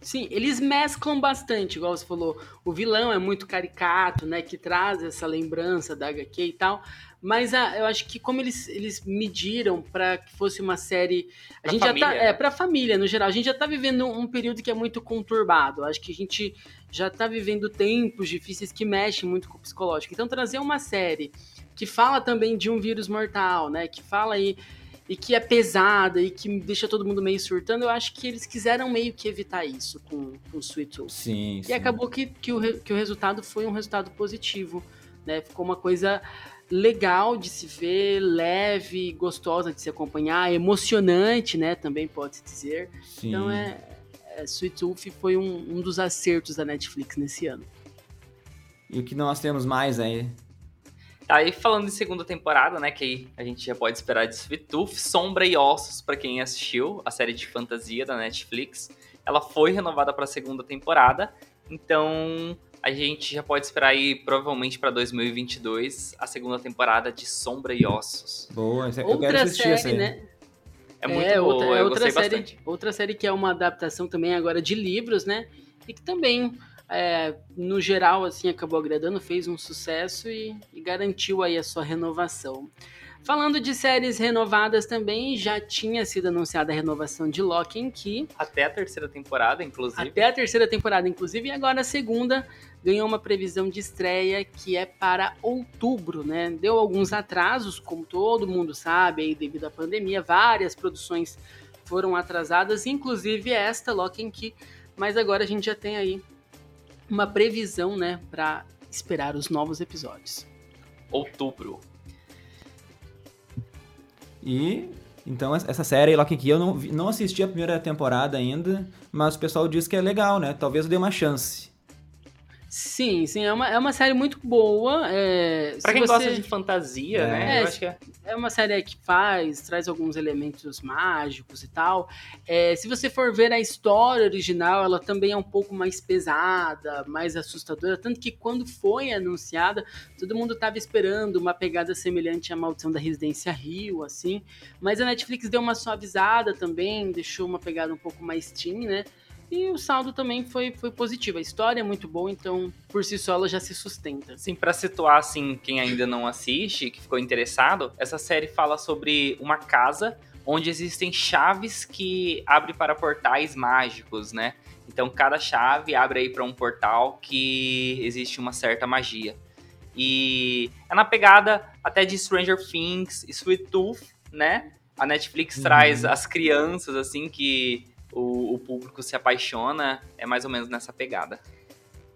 Sim, eles mesclam bastante, igual você falou. O vilão é muito caricato, né? Que traz essa lembrança da HQ e tal. Mas a, eu acho que como eles, eles mediram para que fosse uma série. A pra gente família. já tá. É, pra família, no geral. A gente já tá vivendo um período que é muito conturbado. Acho que a gente já tá vivendo tempos difíceis que mexem muito com o psicológico. Então, trazer uma série que fala também de um vírus mortal, né? Que fala aí. E que é pesada e que deixa todo mundo meio surtando, eu acho que eles quiseram meio que evitar isso com, com Sweet Tooth. Sim, e sim. acabou que, que, o, que o resultado foi um resultado positivo, né? Ficou uma coisa legal de se ver, leve, gostosa de se acompanhar, emocionante, né? Também pode-se dizer. Sim. Então é, é Sweet Tooth foi um, um dos acertos da Netflix nesse ano. E o que nós temos mais aí? Tá aí falando de segunda temporada, né? Que a gente já pode esperar de Sweet Tooth, Sombra e Ossos, para quem assistiu a série de fantasia da Netflix. Ela foi renovada para a segunda temporada. Então, a gente já pode esperar aí, provavelmente para 2022, a segunda temporada de Sombra e Ossos. Boa, eu outra quero assistir série, né? É muito é, boa, outra, é outra série, bastante. Outra série que é uma adaptação também agora de livros, né? E que também, é, no geral, assim, acabou agradando, fez um sucesso e, e garantiu aí a sua renovação. Falando de séries renovadas também, já tinha sido anunciada a renovação de Lock and Key. Até a terceira temporada, inclusive. Até a terceira temporada, inclusive, e agora a segunda ganhou uma previsão de estreia que é para outubro, né? Deu alguns atrasos, como todo mundo sabe, aí devido à pandemia, várias produções foram atrasadas, inclusive esta, Lock and Key, mas agora a gente já tem aí uma previsão, né, para esperar os novos episódios. Outubro. E então essa série Lock and Key eu não, não assisti a primeira temporada ainda, mas o pessoal diz que é legal, né? Talvez eu dê uma chance. Sim, sim, é uma, é uma série muito boa. É, pra quem você- gosta de fantasia, É. né? É, Eu acho que é. É uma série que faz, traz alguns elementos mágicos e tal. É, se você for ver a história original, ela também é um pouco mais pesada, mais assustadora. Tanto que quando foi anunciada, todo mundo estava esperando uma pegada semelhante à Maldição da Residência Rio, assim. Mas a Netflix deu uma suavizada também, deixou uma pegada um pouco mais teen, né? E o saldo também foi, foi positivo. A história é muito boa, então por si só ela já se sustenta. Assim, pra situar, assim, quem ainda não assiste, que ficou interessado, essa série fala sobre uma casa onde existem chaves que abrem para portais mágicos, né? Então, cada chave abre aí para um portal que existe uma certa magia. E é na pegada até de Stranger Things, Sweet Tooth, né? A Netflix Uhum. traz as crianças, assim, que o, o público se apaixona. É mais ou menos nessa pegada.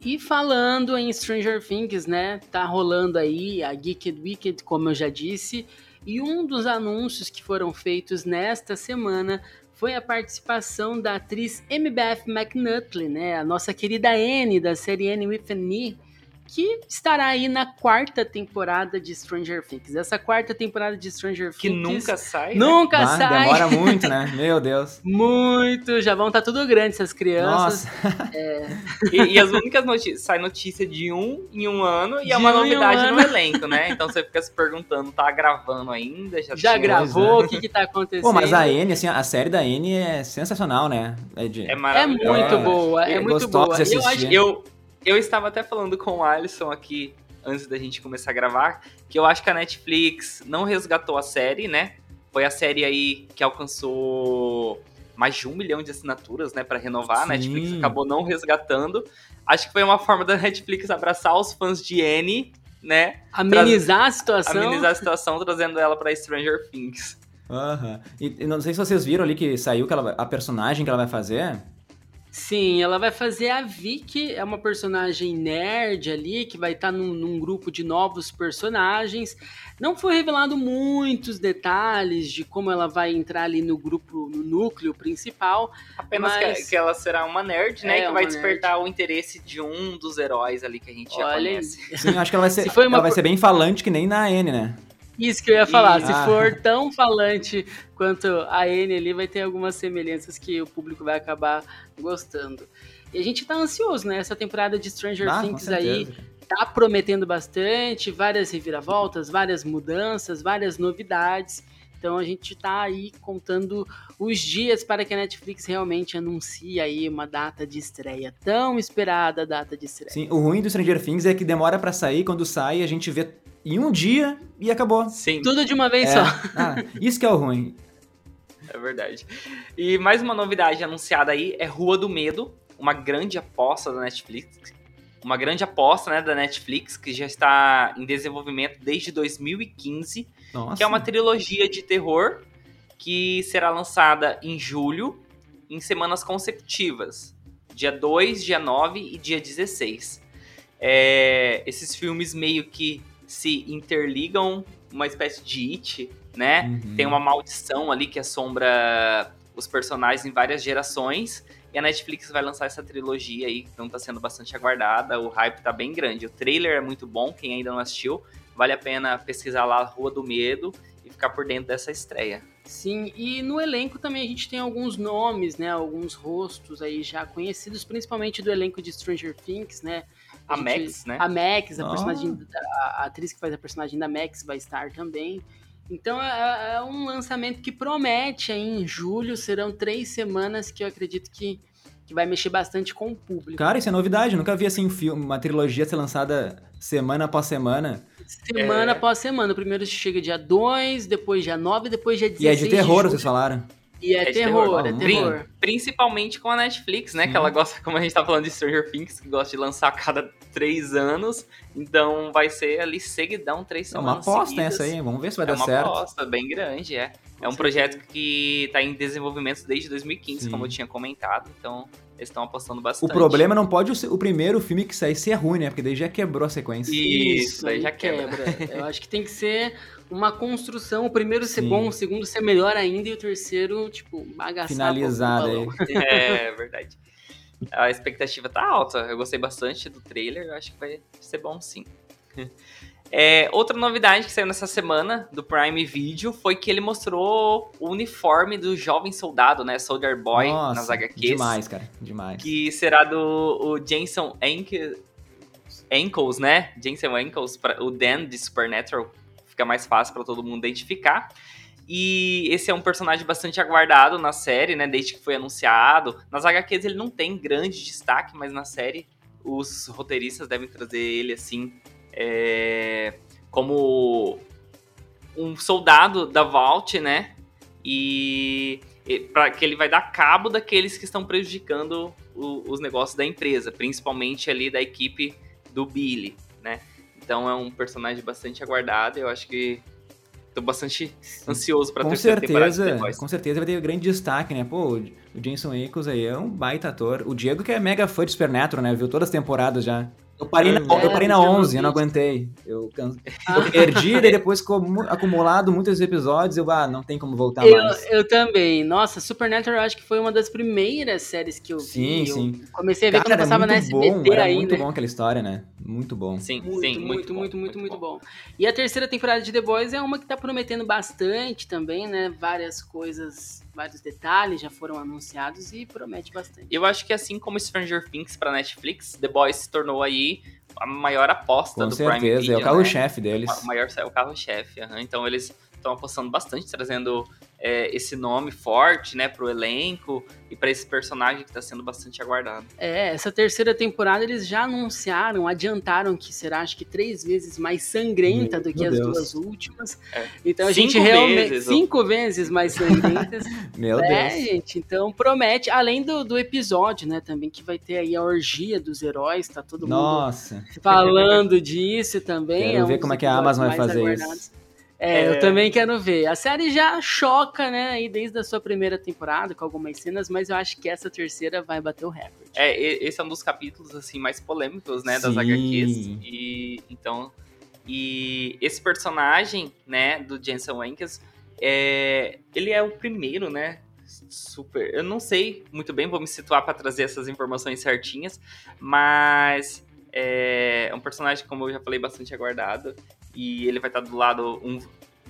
E falando em Stranger Things, né? Tá rolando aí a Geeked Wicked, como eu já disse. E um dos anúncios que foram feitos nesta semana foi a participação da atriz MBF McNutley, né? A nossa querida Anne, da série Anne with an E, que estará aí na quarta temporada de Stranger Things. Essa quarta temporada de Stranger Que Things... nunca sai. né? Nunca Ah, sai! demora muito, né? Meu Deus. Muito! Já vão estar tudo grande essas crianças. Nossa. E, e as únicas notícias, sai notícia de um em um ano e De é uma um em um novidade no elenco, né? Então você fica se perguntando, tá gravando ainda? Já, Já gravou? né? O que que tá acontecendo? Pô, mas a N, assim, a série da N é sensacional, né? É de... É É maravilhoso. muito É, boa, é, é muito gostosa boa. E eu acho. Eu, eu estava até falando com o Alisson aqui, antes da gente começar a gravar, que eu acho que a Netflix não resgatou a série, né? Foi a série aí que alcançou mais de um milhão de assinaturas, né, Pra renovar. A Sim. Netflix acabou não resgatando. Acho que foi uma forma da Netflix abraçar os fãs de Anne, né? amenizar a situação. Amenizar a situação trazendo ela pra Stranger Things. Aham. E, e não sei se vocês viram ali que saiu que ela, a personagem que ela vai fazer. Sim, ela vai fazer a Vicky, é uma personagem nerd ali, que vai estar num, num grupo de novos personagens. Não foi revelado muitos detalhes de como ela vai entrar ali no grupo, no núcleo principal. Apenas Mas- que, que ela será uma nerd, né? É, que vai despertar o interesse de um dos heróis ali que a gente já Olha, conhece. Sim, eu acho que ela vai ser, Se foi uma ela vai ser bem falante que nem na N, né? Isso que eu ia falar, E- se Ah. for tão falante quanto a Anne ali, vai ter algumas semelhanças que o público vai acabar gostando. E a gente tá ansioso, né? Essa temporada de Stranger Ah, Things aí tá prometendo bastante, várias reviravoltas, várias mudanças, várias novidades. Então a gente tá aí contando os dias para que a Netflix realmente anuncie aí uma data de estreia, tão esperada data de estreia. Sim, o ruim do Stranger Things é que demora pra sair, quando sai a gente vê em um dia e acabou. Sim. Tudo de uma vez É. só. Ah, isso que é o ruim. É verdade. E mais uma novidade anunciada aí é Rua do Medo, uma grande aposta da Netflix. Uma grande aposta né, da Netflix, que já está em desenvolvimento desde 2015, Nossa. que é uma trilogia de terror que será lançada em julho, em semanas consecutivas. Dia 2, dia 9 e dia 16. É, esses filmes meio que se interligam, uma espécie de it, né? Uhum. Tem uma maldição ali que assombra os personagens em várias gerações. E a Netflix vai lançar essa trilogia aí, então tá sendo bastante aguardada. O hype tá bem grande. O trailer é muito bom, quem ainda não assistiu, vale a pena pesquisar lá Rua do Medo e ficar por dentro dessa estreia. Sim, e no elenco também a gente tem alguns nomes, né? Alguns rostos aí já conhecidos, principalmente do elenco de Stranger Things, né? A gente- Max, né? A Max, a, Ah. personagem, a, a atriz que faz a personagem da Max vai estar também. Então é, é um lançamento que promete aí em julho, serão três semanas que eu acredito que, que vai mexer bastante com o público. Cara, isso é novidade. Eu nunca vi assim um filme, uma trilogia ser lançada semana após semana. Semana É. após semana. O primeiro chega dia 2, depois dia 9, depois dia 16 E é de terror, julho. vocês falaram. E é, É terror, terror. é Hum. terror. Principalmente com a Netflix, né? Sim. Que ela gosta, como a gente tá falando de Stranger Things, que gosta de lançar a cada três anos. Então vai ser ali seguidão, três É uma semanas. aposta seguidas. essa aí. Vamos ver se vai É dar uma certo. aposta bem grande, é. É um projeto que tá em desenvolvimento desde 2015, Sim. como eu tinha comentado. Então, eles estão apostando O bastante. problema não pode ser o primeiro filme que sair ser ruim, né? Porque daí já quebrou a sequência. Isso, daí aí já quebra. Eu acho que tem que ser uma construção. O primeiro ser Sim. bom, o segundo ser melhor ainda, e o terceiro, tipo, bagaçar. Finalizado aí. balão. É verdade. a expectativa tá alta. Eu gostei bastante do trailer, eu acho que vai ser bom sim. É, outra novidade que saiu nessa semana do Prime Video foi que ele mostrou o uniforme do jovem soldado, né? Soldier Boy Nossa, nas HQs. Demais, cara. Demais. Que será do Jensen Ankles, Ankles né? Jensen Ankles, pra, o Dan de Supernatural. Fica mais fácil para todo mundo identificar. E esse é um personagem bastante aguardado na série, né? Desde que foi anunciado. Nas HQs ele não tem grande destaque, mas na série os roteiristas devem trazer ele assim é, como um soldado da Vault, né? E, e para que ele vai dar cabo daqueles que estão prejudicando o, os negócios da empresa, principalmente ali da equipe do Billy, né? Então é um personagem bastante aguardado. Eu acho que tô bastante ansioso para ter certeza, Com certeza vai ter grande destaque, né? Pô, o Jason Ackles aí é um baita ator. O Diego que é mega fã de Supernatural, né? Viu todas as temporadas já. Eu parei na, é, eu parei na 11, eu não aguentei. Eu, eu perdi, e depois ficou acumulado muitos episódios, eu, ah, não tem como voltar eu, mais. Eu também. Nossa, Supernatural eu acho que foi uma das primeiras séries que eu sim, vi. Sim, sim. Comecei a ver Cara, quando passava na SBT bom, era ainda. muito bom aquela história, né? Muito bom. Sim, muito, sim. Muito, muito, muito, muito, muito bom. bom. E a terceira temporada de The Boys é uma que tá prometendo bastante também, né? Várias coisas vários detalhes já foram anunciados e promete bastante. Eu acho que assim como Stranger Things para Netflix, The Boys se tornou aí a maior aposta Com do certeza, Prime Video, é o carro-chefe né? deles. O maior é o carro-chefe, uhum. então eles estão apostando bastante, trazendo é, esse nome forte, né, pro elenco e para esse personagem que está sendo bastante aguardado. É, essa terceira temporada eles já anunciaram, adiantaram que será acho que três vezes mais sangrenta do que Meu as Deus. duas últimas. É. Então a cinco gente realmente vezes, cinco ou... vezes mais sangrentas. Meu é, Deus. gente, então promete, além do, do episódio, né, também que vai ter aí a orgia dos heróis, tá todo Nossa. mundo falando disso também. Quero é um ver como é que a Amazon vai fazer aguardados. isso. É, é, eu também quero ver. A série já choca, né, aí desde a sua primeira temporada, com algumas cenas, mas eu acho que essa terceira vai bater o recorde. É, esse é um dos capítulos, assim, mais polêmicos, né, das Sim. HQs. E, então, e esse personagem, né, do Jensen Wankes, é, ele é o primeiro, né, super... Eu não sei muito bem, vou me situar para trazer essas informações certinhas, mas é um personagem, como eu já falei, bastante aguardado e ele vai estar do lado um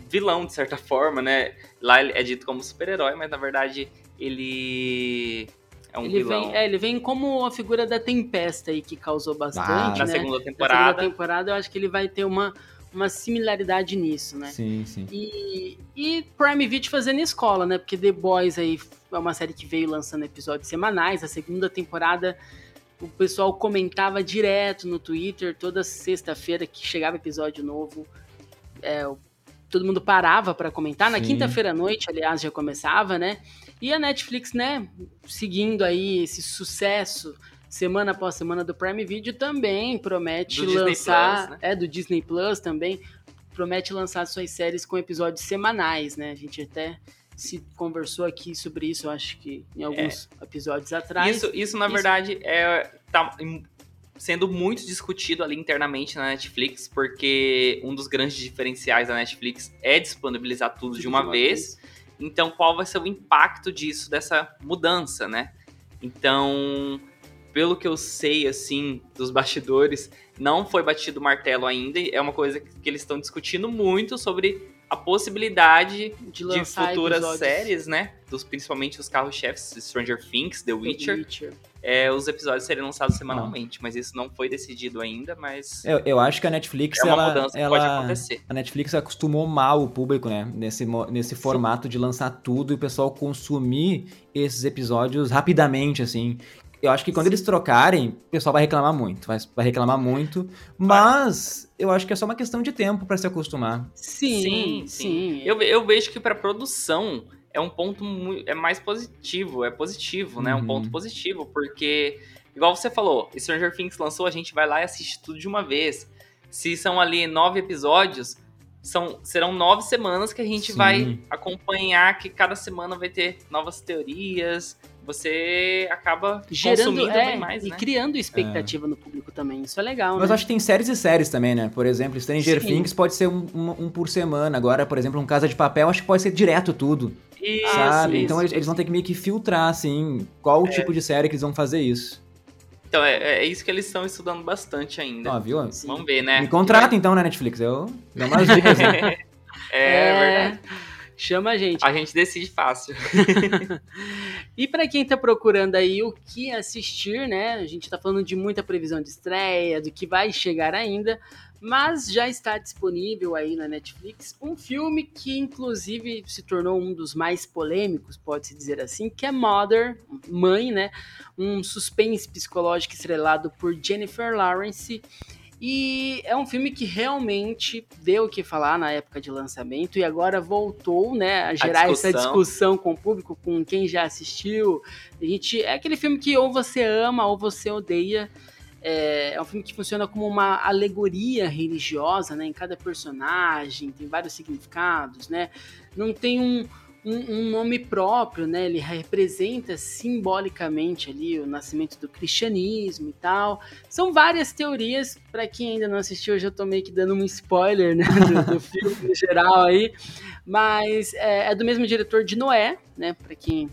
vilão de certa forma, né? Lá é dito como super-herói, mas na verdade ele é um ele vilão. Vem, é, ele vem como a figura da Tempesta aí que causou bastante, ah, né? Na segunda temporada. Na segunda temporada eu acho que ele vai ter uma uma similaridade nisso, né? Sim, sim. E, e Prime Video fazendo escola, né? Porque The Boys aí é uma série que veio lançando episódios semanais. A segunda temporada o pessoal comentava direto no Twitter, toda sexta-feira que chegava episódio novo, é, todo mundo parava para comentar. Na quinta-feira à noite, aliás, já começava, né? E a Netflix, né, seguindo aí esse sucesso semana após semana do Prime Video também promete do lançar, Plus, né? é do Disney Plus também promete lançar suas séries com episódios semanais, né? A gente até se conversou aqui sobre isso, eu acho que em alguns é. episódios atrás. Isso, isso na isso... verdade, é, tá sendo muito discutido ali internamente na Netflix, porque um dos grandes diferenciais da Netflix é disponibilizar tudo, tudo de, uma de uma, vez. vez. Então, qual vai ser o impacto disso, dessa mudança, né? Então, pelo que eu sei, assim, dos bastidores, não foi batido o martelo ainda. É uma coisa que eles estão discutindo muito sobre a possibilidade de, de futuras episódios. séries, né? Dos, principalmente os carros-chefes, Stranger Things, The Witcher. The Witcher. É, os episódios seriam lançados semanalmente, mas isso não foi decidido ainda, mas... Eu, eu acho que a Netflix, é ela, mudança ela, pode acontecer. A Netflix acostumou mal o público, né? Nesse, nesse formato de lançar tudo e o pessoal consumir esses episódios rapidamente, assim eu acho que quando eles trocarem, o pessoal vai reclamar muito, vai, vai reclamar muito, mas eu acho que é só uma questão de tempo para se acostumar. Sim, sim. sim. Eu, eu vejo que para produção é um ponto muito, é mais positivo, é positivo, né? Uhum. Um ponto positivo, porque igual você falou, Stranger Things lançou, a gente vai lá e assiste tudo de uma vez. Se são ali nove episódios, são, serão nove semanas que a gente Sim. vai acompanhar, que cada semana vai ter novas teorias. Você acaba Gerando consumindo é, bem mais, e né? criando expectativa no público também. Isso é legal, Mas né? acho que tem séries e séries também, né? Por exemplo, Stranger Sim. Things pode ser um, um- um por semana. Agora, por exemplo, um Casa de Papel, acho que pode ser direto tudo, Isso, sabe? isso. Então eles, eles vão ter que meio que filtrar, assim, qual o tipo de série que eles vão fazer isso. Então é, é isso que eles estão estudando bastante ainda. Ó, viu? Sim. Vamos ver, né? Me contrata então, né, Netflix? Eu dou umas dicas, né? É, verdade. Chama a gente. A gente decide fácil. E pra quem tá procurando aí o que assistir, né? A gente tá falando de muita previsão de estreia, do que vai chegar ainda, mas já está disponível aí na Netflix um filme que inclusive se tornou um dos mais polêmicos, pode-se dizer assim, que é Mother, Mãe, né? Um suspense psicológico estrelado por Jennifer Lawrence. E é um filme que realmente deu o que falar na época de lançamento e agora voltou, né, a gerar essa discussão. discussão com o público, com quem já assistiu. A gente, é aquele filme que ou você ama ou você odeia. É, é um filme que funciona como uma alegoria religiosa, né? Em cada personagem, tem vários significados, né? Não tem um, um, um nome próprio, né? Ele representa simbolicamente ali o nascimento do cristianismo e tal. São várias teorias, para quem ainda não assistiu, eu já tô meio que dando um spoiler, né? Do, do filme em geral aí. Mas é, é do mesmo diretor de Noé, né? Para quem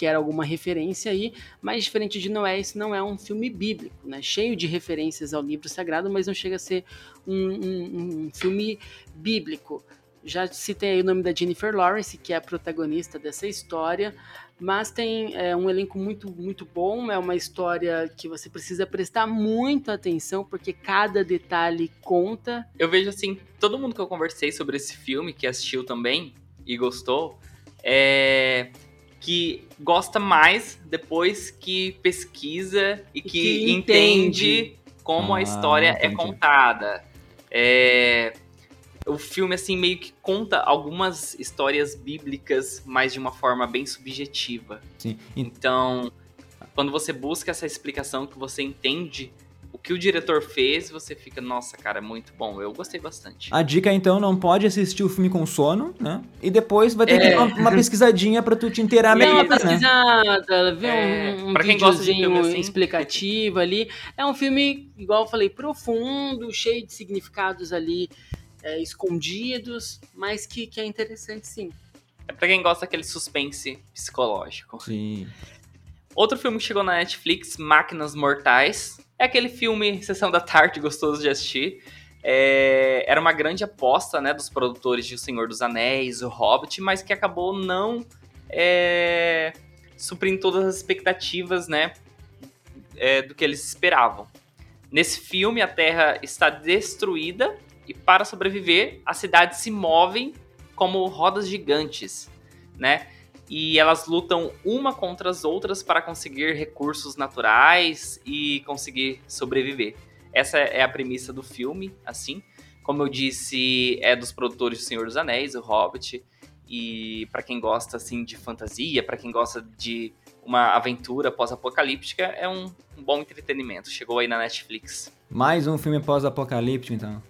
quer alguma referência aí, mas diferente de Noé, isso não é um filme bíblico, né? Cheio de referências ao livro sagrado, mas não chega a ser um, um- um filme bíblico. Já citei aí o nome da Jennifer Lawrence, que é a protagonista dessa história, mas tem é, um elenco muito, muito bom. É uma história que você precisa prestar muita atenção, porque cada detalhe conta. Eu vejo assim, todo mundo que eu conversei sobre esse filme, que assistiu também e gostou, é que gosta mais depois que pesquisa e que, que entende, entende. como Ah, a história é entendi. contada. É, o filme assim meio que conta algumas histórias bíblicas, mas de uma forma bem subjetiva. Sim. Então, quando você busca essa explicação que você entende que o diretor fez, você fica, nossa, cara, é muito bom. Eu gostei bastante. A dica, então, não pode assistir o filme com sono, né? E depois vai ter que É. ter uma, uma pesquisadinha pra tu te inteirar Dá uma melhor, né? pesquisada, ver É, um, um pra quem gosta de filme assim. explicativo ali. É um filme, igual eu falei, profundo, cheio de significados ali é, escondidos, mas que, que é interessante sim. É pra quem gosta daquele suspense psicológico. Sim. Outro filme que chegou na Netflix, Máquinas Mortais. É aquele filme Sessão da Tarde, gostoso de assistir. É, era uma grande aposta né, dos produtores de O Senhor dos Anéis, O Hobbit, mas que acabou não é, suprindo todas as expectativas né, é, do que eles esperavam. Nesse filme, a Terra está destruída e, para sobreviver, as cidades se movem como rodas gigantes, né? E elas lutam uma contra as outras para conseguir recursos naturais e conseguir sobreviver. Essa é a premissa do filme, assim. Como eu disse, é dos produtores do Senhor dos Anéis, o Hobbit, e para quem gosta assim de fantasia, para quem gosta de uma aventura pós-apocalíptica, é um, um bom entretenimento. Chegou aí na Netflix. Mais um filme pós-apocalíptico, então.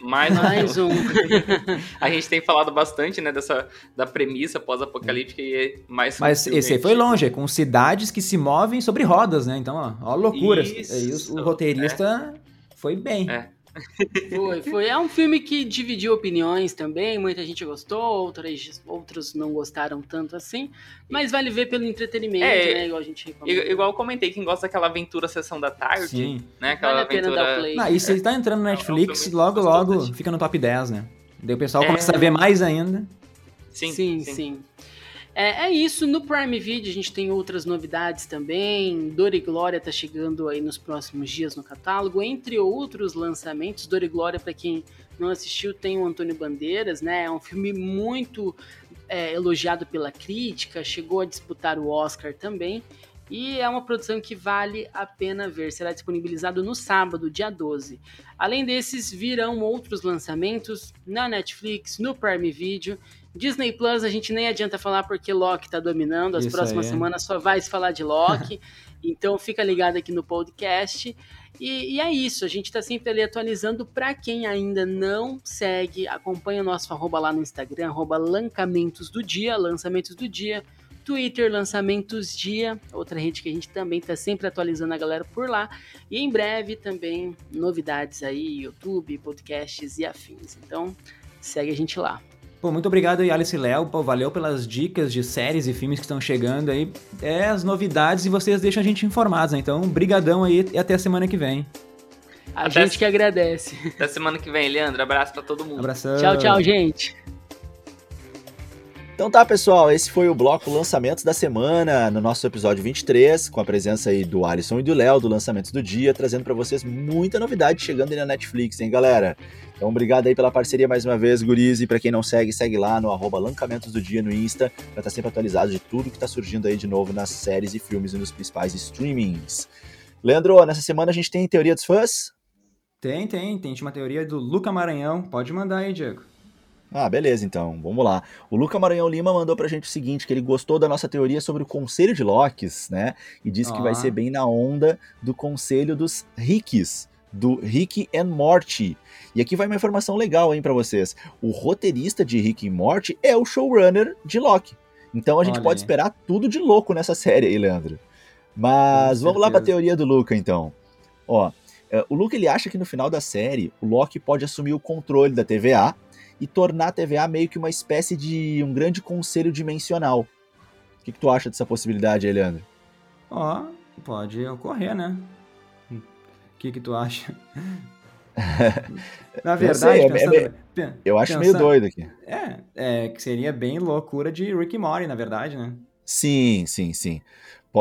Mais um Mais um. A gente tem falado bastante, né, dessa da premissa pós-apocalíptica e é mais Mas esse aí foi longe, é com cidades que se movem sobre rodas, né? Então, ó, ó loucura. Isso, Aí o, o roteirista foi bem. É. Foi, foi. É um filme que dividiu opiniões também. Muita gente gostou, outras, outros não gostaram tanto assim. Mas vale ver pelo entretenimento, É, né? Igual a gente recomenda. Igual eu comentei, quem gosta daquela aventura Sessão da Tarde, Sim. né? Aquela Vale a pena aventura. dar play. Não, e se ele tá entrando no É um Netflix, logo, logo fica no top 10, né? Daí o pessoal É. começa a ver mais ainda. Sim, sim. sim. É, é isso, no Prime Video a gente tem outras novidades também. Dor e Glória tá chegando aí nos próximos dias no catálogo, entre outros lançamentos. Dor e Glória, para quem não assistiu, tem o Antônio Bandeiras, né? É um filme muito é, elogiado pela crítica, chegou a disputar o Oscar também. E é uma produção que vale a pena ver. Será disponibilizado no sábado, dia 12. Além desses, virão outros lançamentos na Netflix, no Prime Video. Disney Plus a gente nem adianta falar porque Loki tá dominando. As Isso próximas aí. semanas só vai se falar de Loki. Então fica ligado aqui no podcast. E, e é isso, a gente está sempre ali atualizando. Para quem ainda não segue, acompanha o nosso arroba lá no Instagram, arroba Lancamentos do Dia, Lançamentos do Dia. Twitter, Lançamentos Dia, outra rede que a gente também está sempre atualizando a galera por lá. E em breve também novidades aí, YouTube, podcasts e afins. Então segue a gente lá. Pô, muito obrigado aí, Alice e Léo. Pô, valeu pelas dicas de séries e filmes que estão chegando aí. É as novidades e vocês deixam a gente informados, né? Então, brigadão aí e até a semana que vem. A até gente que agradece. Até semana que vem, Leandro. Abraço pra todo mundo. Abração. Tchau, tchau, gente. Então tá, pessoal, esse foi o bloco Lançamentos da Semana, no nosso episódio 23, com a presença aí do Alisson e do Léo, do Lançamentos do Dia, trazendo para vocês muita novidade chegando aí na Netflix, hein, galera? Então, obrigado aí pela parceria mais uma vez, Guriz, e pra quem não segue, segue lá no arroba Lancamentos do Dia no Insta, pra estar tá sempre atualizado de tudo que tá surgindo aí de novo nas séries e filmes e nos principais streamings. Leandro, nessa semana a gente tem Teoria dos Fãs? Tem, tem, tem uma teoria do Luca Maranhão, pode mandar aí, Diego. Ah, beleza, então, vamos lá. O Luca Maranhão Lima mandou pra gente o seguinte, que ele gostou da nossa teoria sobre o Conselho de Locks, né? E disse ah. que vai ser bem na onda do Conselho dos Ricks, do Rick and Morty. E aqui vai uma informação legal, hein, para vocês. O roteirista de Rick and Morty é o showrunner de Loki. Então a gente Olha pode esperar tudo de louco nessa série aí, Leandro. Mas vamos lá pra teoria do Luca, então. Ó, é, o Luca ele acha que no final da série, o Loki pode assumir o controle da TVA e tornar a TVA meio que uma espécie de um grande conselho dimensional. O que, que tu acha dessa possibilidade Leandro? Ó, oh, pode ocorrer, né? O que, que tu acha? Na verdade, eu, pensando, é, é, eu acho pensando, meio doido aqui. É, é, que seria bem loucura de Rick Morty, na verdade, né? Sim, sim, sim.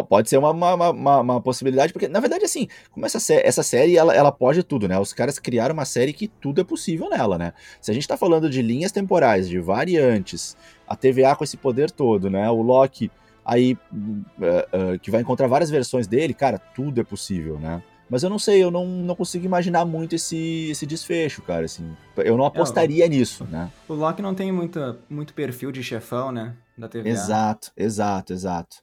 Pode ser uma, uma, uma, uma, possibilidade, porque, na verdade, assim, como essa, sé essa série, ela, ela pode tudo, né? Os caras criaram uma série que tudo é possível nela, né? Se a gente tá falando de linhas temporais, de variantes, a TVA com esse poder todo, né? O Loki aí, uh, uh, que vai encontrar várias versões dele, cara, tudo é possível, né? Mas eu não sei, eu não, não consigo imaginar muito esse, esse desfecho, cara, assim. Eu não apostaria é, nisso, né? O Loki não tem muita, muito perfil de chefão, né? Da TVA. Exato, exato, exato.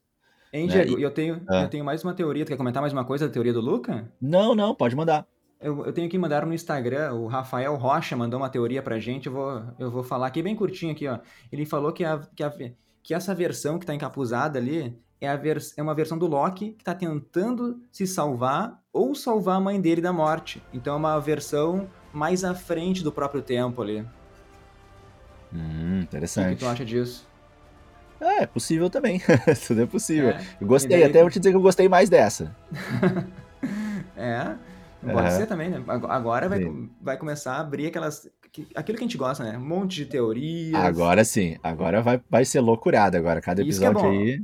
Hein, né, Diego? E... Eu, tenho, ah. eu tenho mais uma teoria. Tu quer comentar mais uma coisa da teoria do Luca? Não, não, pode mandar. Eu, eu tenho que mandar no Instagram, o Rafael Rocha mandou uma teoria pra gente, eu vou, eu vou falar aqui bem curtinho aqui, ó. Ele falou que, a, que, a, que essa versão que tá encapuzada ali é, a vers, é uma versão do Loki que tá tentando se salvar ou salvar a mãe dele da morte. Então é uma versão mais à frente do próprio tempo ali. Hum, interessante. O que tu acha disso? É, é possível também. Tudo é possível. É, eu gostei, daí... até vou te dizer que eu gostei mais dessa. é, pode ser também, né? Agora vai, vai começar a abrir aquelas. Aquilo que a gente gosta, né? Um monte de teorias. Agora sim, agora vai, vai ser loucurado agora. Cada é episódio é aí.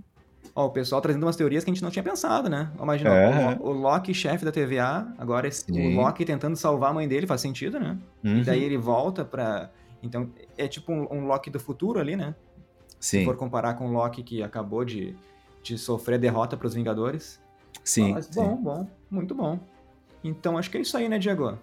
Ó, o pessoal trazendo umas teorias que a gente não tinha pensado, né? Imagina, é. o, o, Loki, chefe da TVA, agora esse, o Loki tentando salvar a mãe dele, faz sentido, né? Uhum. E daí uhum. ele volta pra. Então, é tipo um, um Loki do futuro ali, né? Sim. Se for comparar com o Loki que acabou de, de sofrer derrota para os Vingadores. Sim. Mas bom, sim. bom, muito bom. Então acho que é isso aí, né, Diego?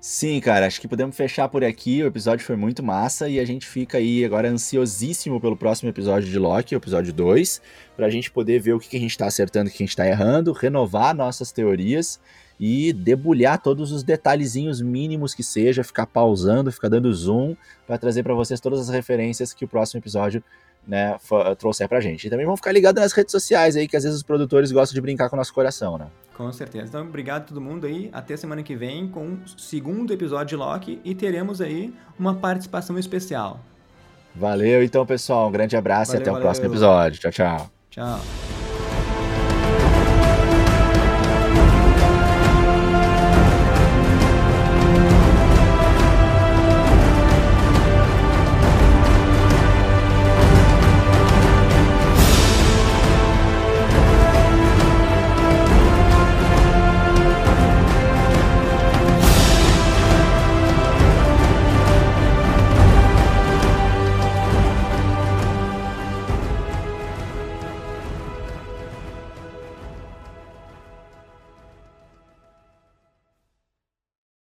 Sim, cara, acho que podemos fechar por aqui. O episódio foi muito massa e a gente fica aí agora ansiosíssimo pelo próximo episódio de Loki, o episódio 2, para a gente poder ver o que, que a gente está acertando, o que a gente está errando, renovar nossas teorias e debulhar todos os detalhezinhos mínimos que seja, ficar pausando, ficar dando zoom para trazer para vocês todas as referências que o próximo episódio né, trouxer pra gente. E também vão ficar ligados nas redes sociais aí, que às vezes os produtores gostam de brincar com o nosso coração, né? Com certeza. Então, obrigado a todo mundo aí. Até semana que vem com o segundo episódio de Loki e teremos aí uma participação especial. Valeu, então, pessoal. Um grande abraço valeu, e até valeu. o próximo episódio. Tchau, tchau. Tchau.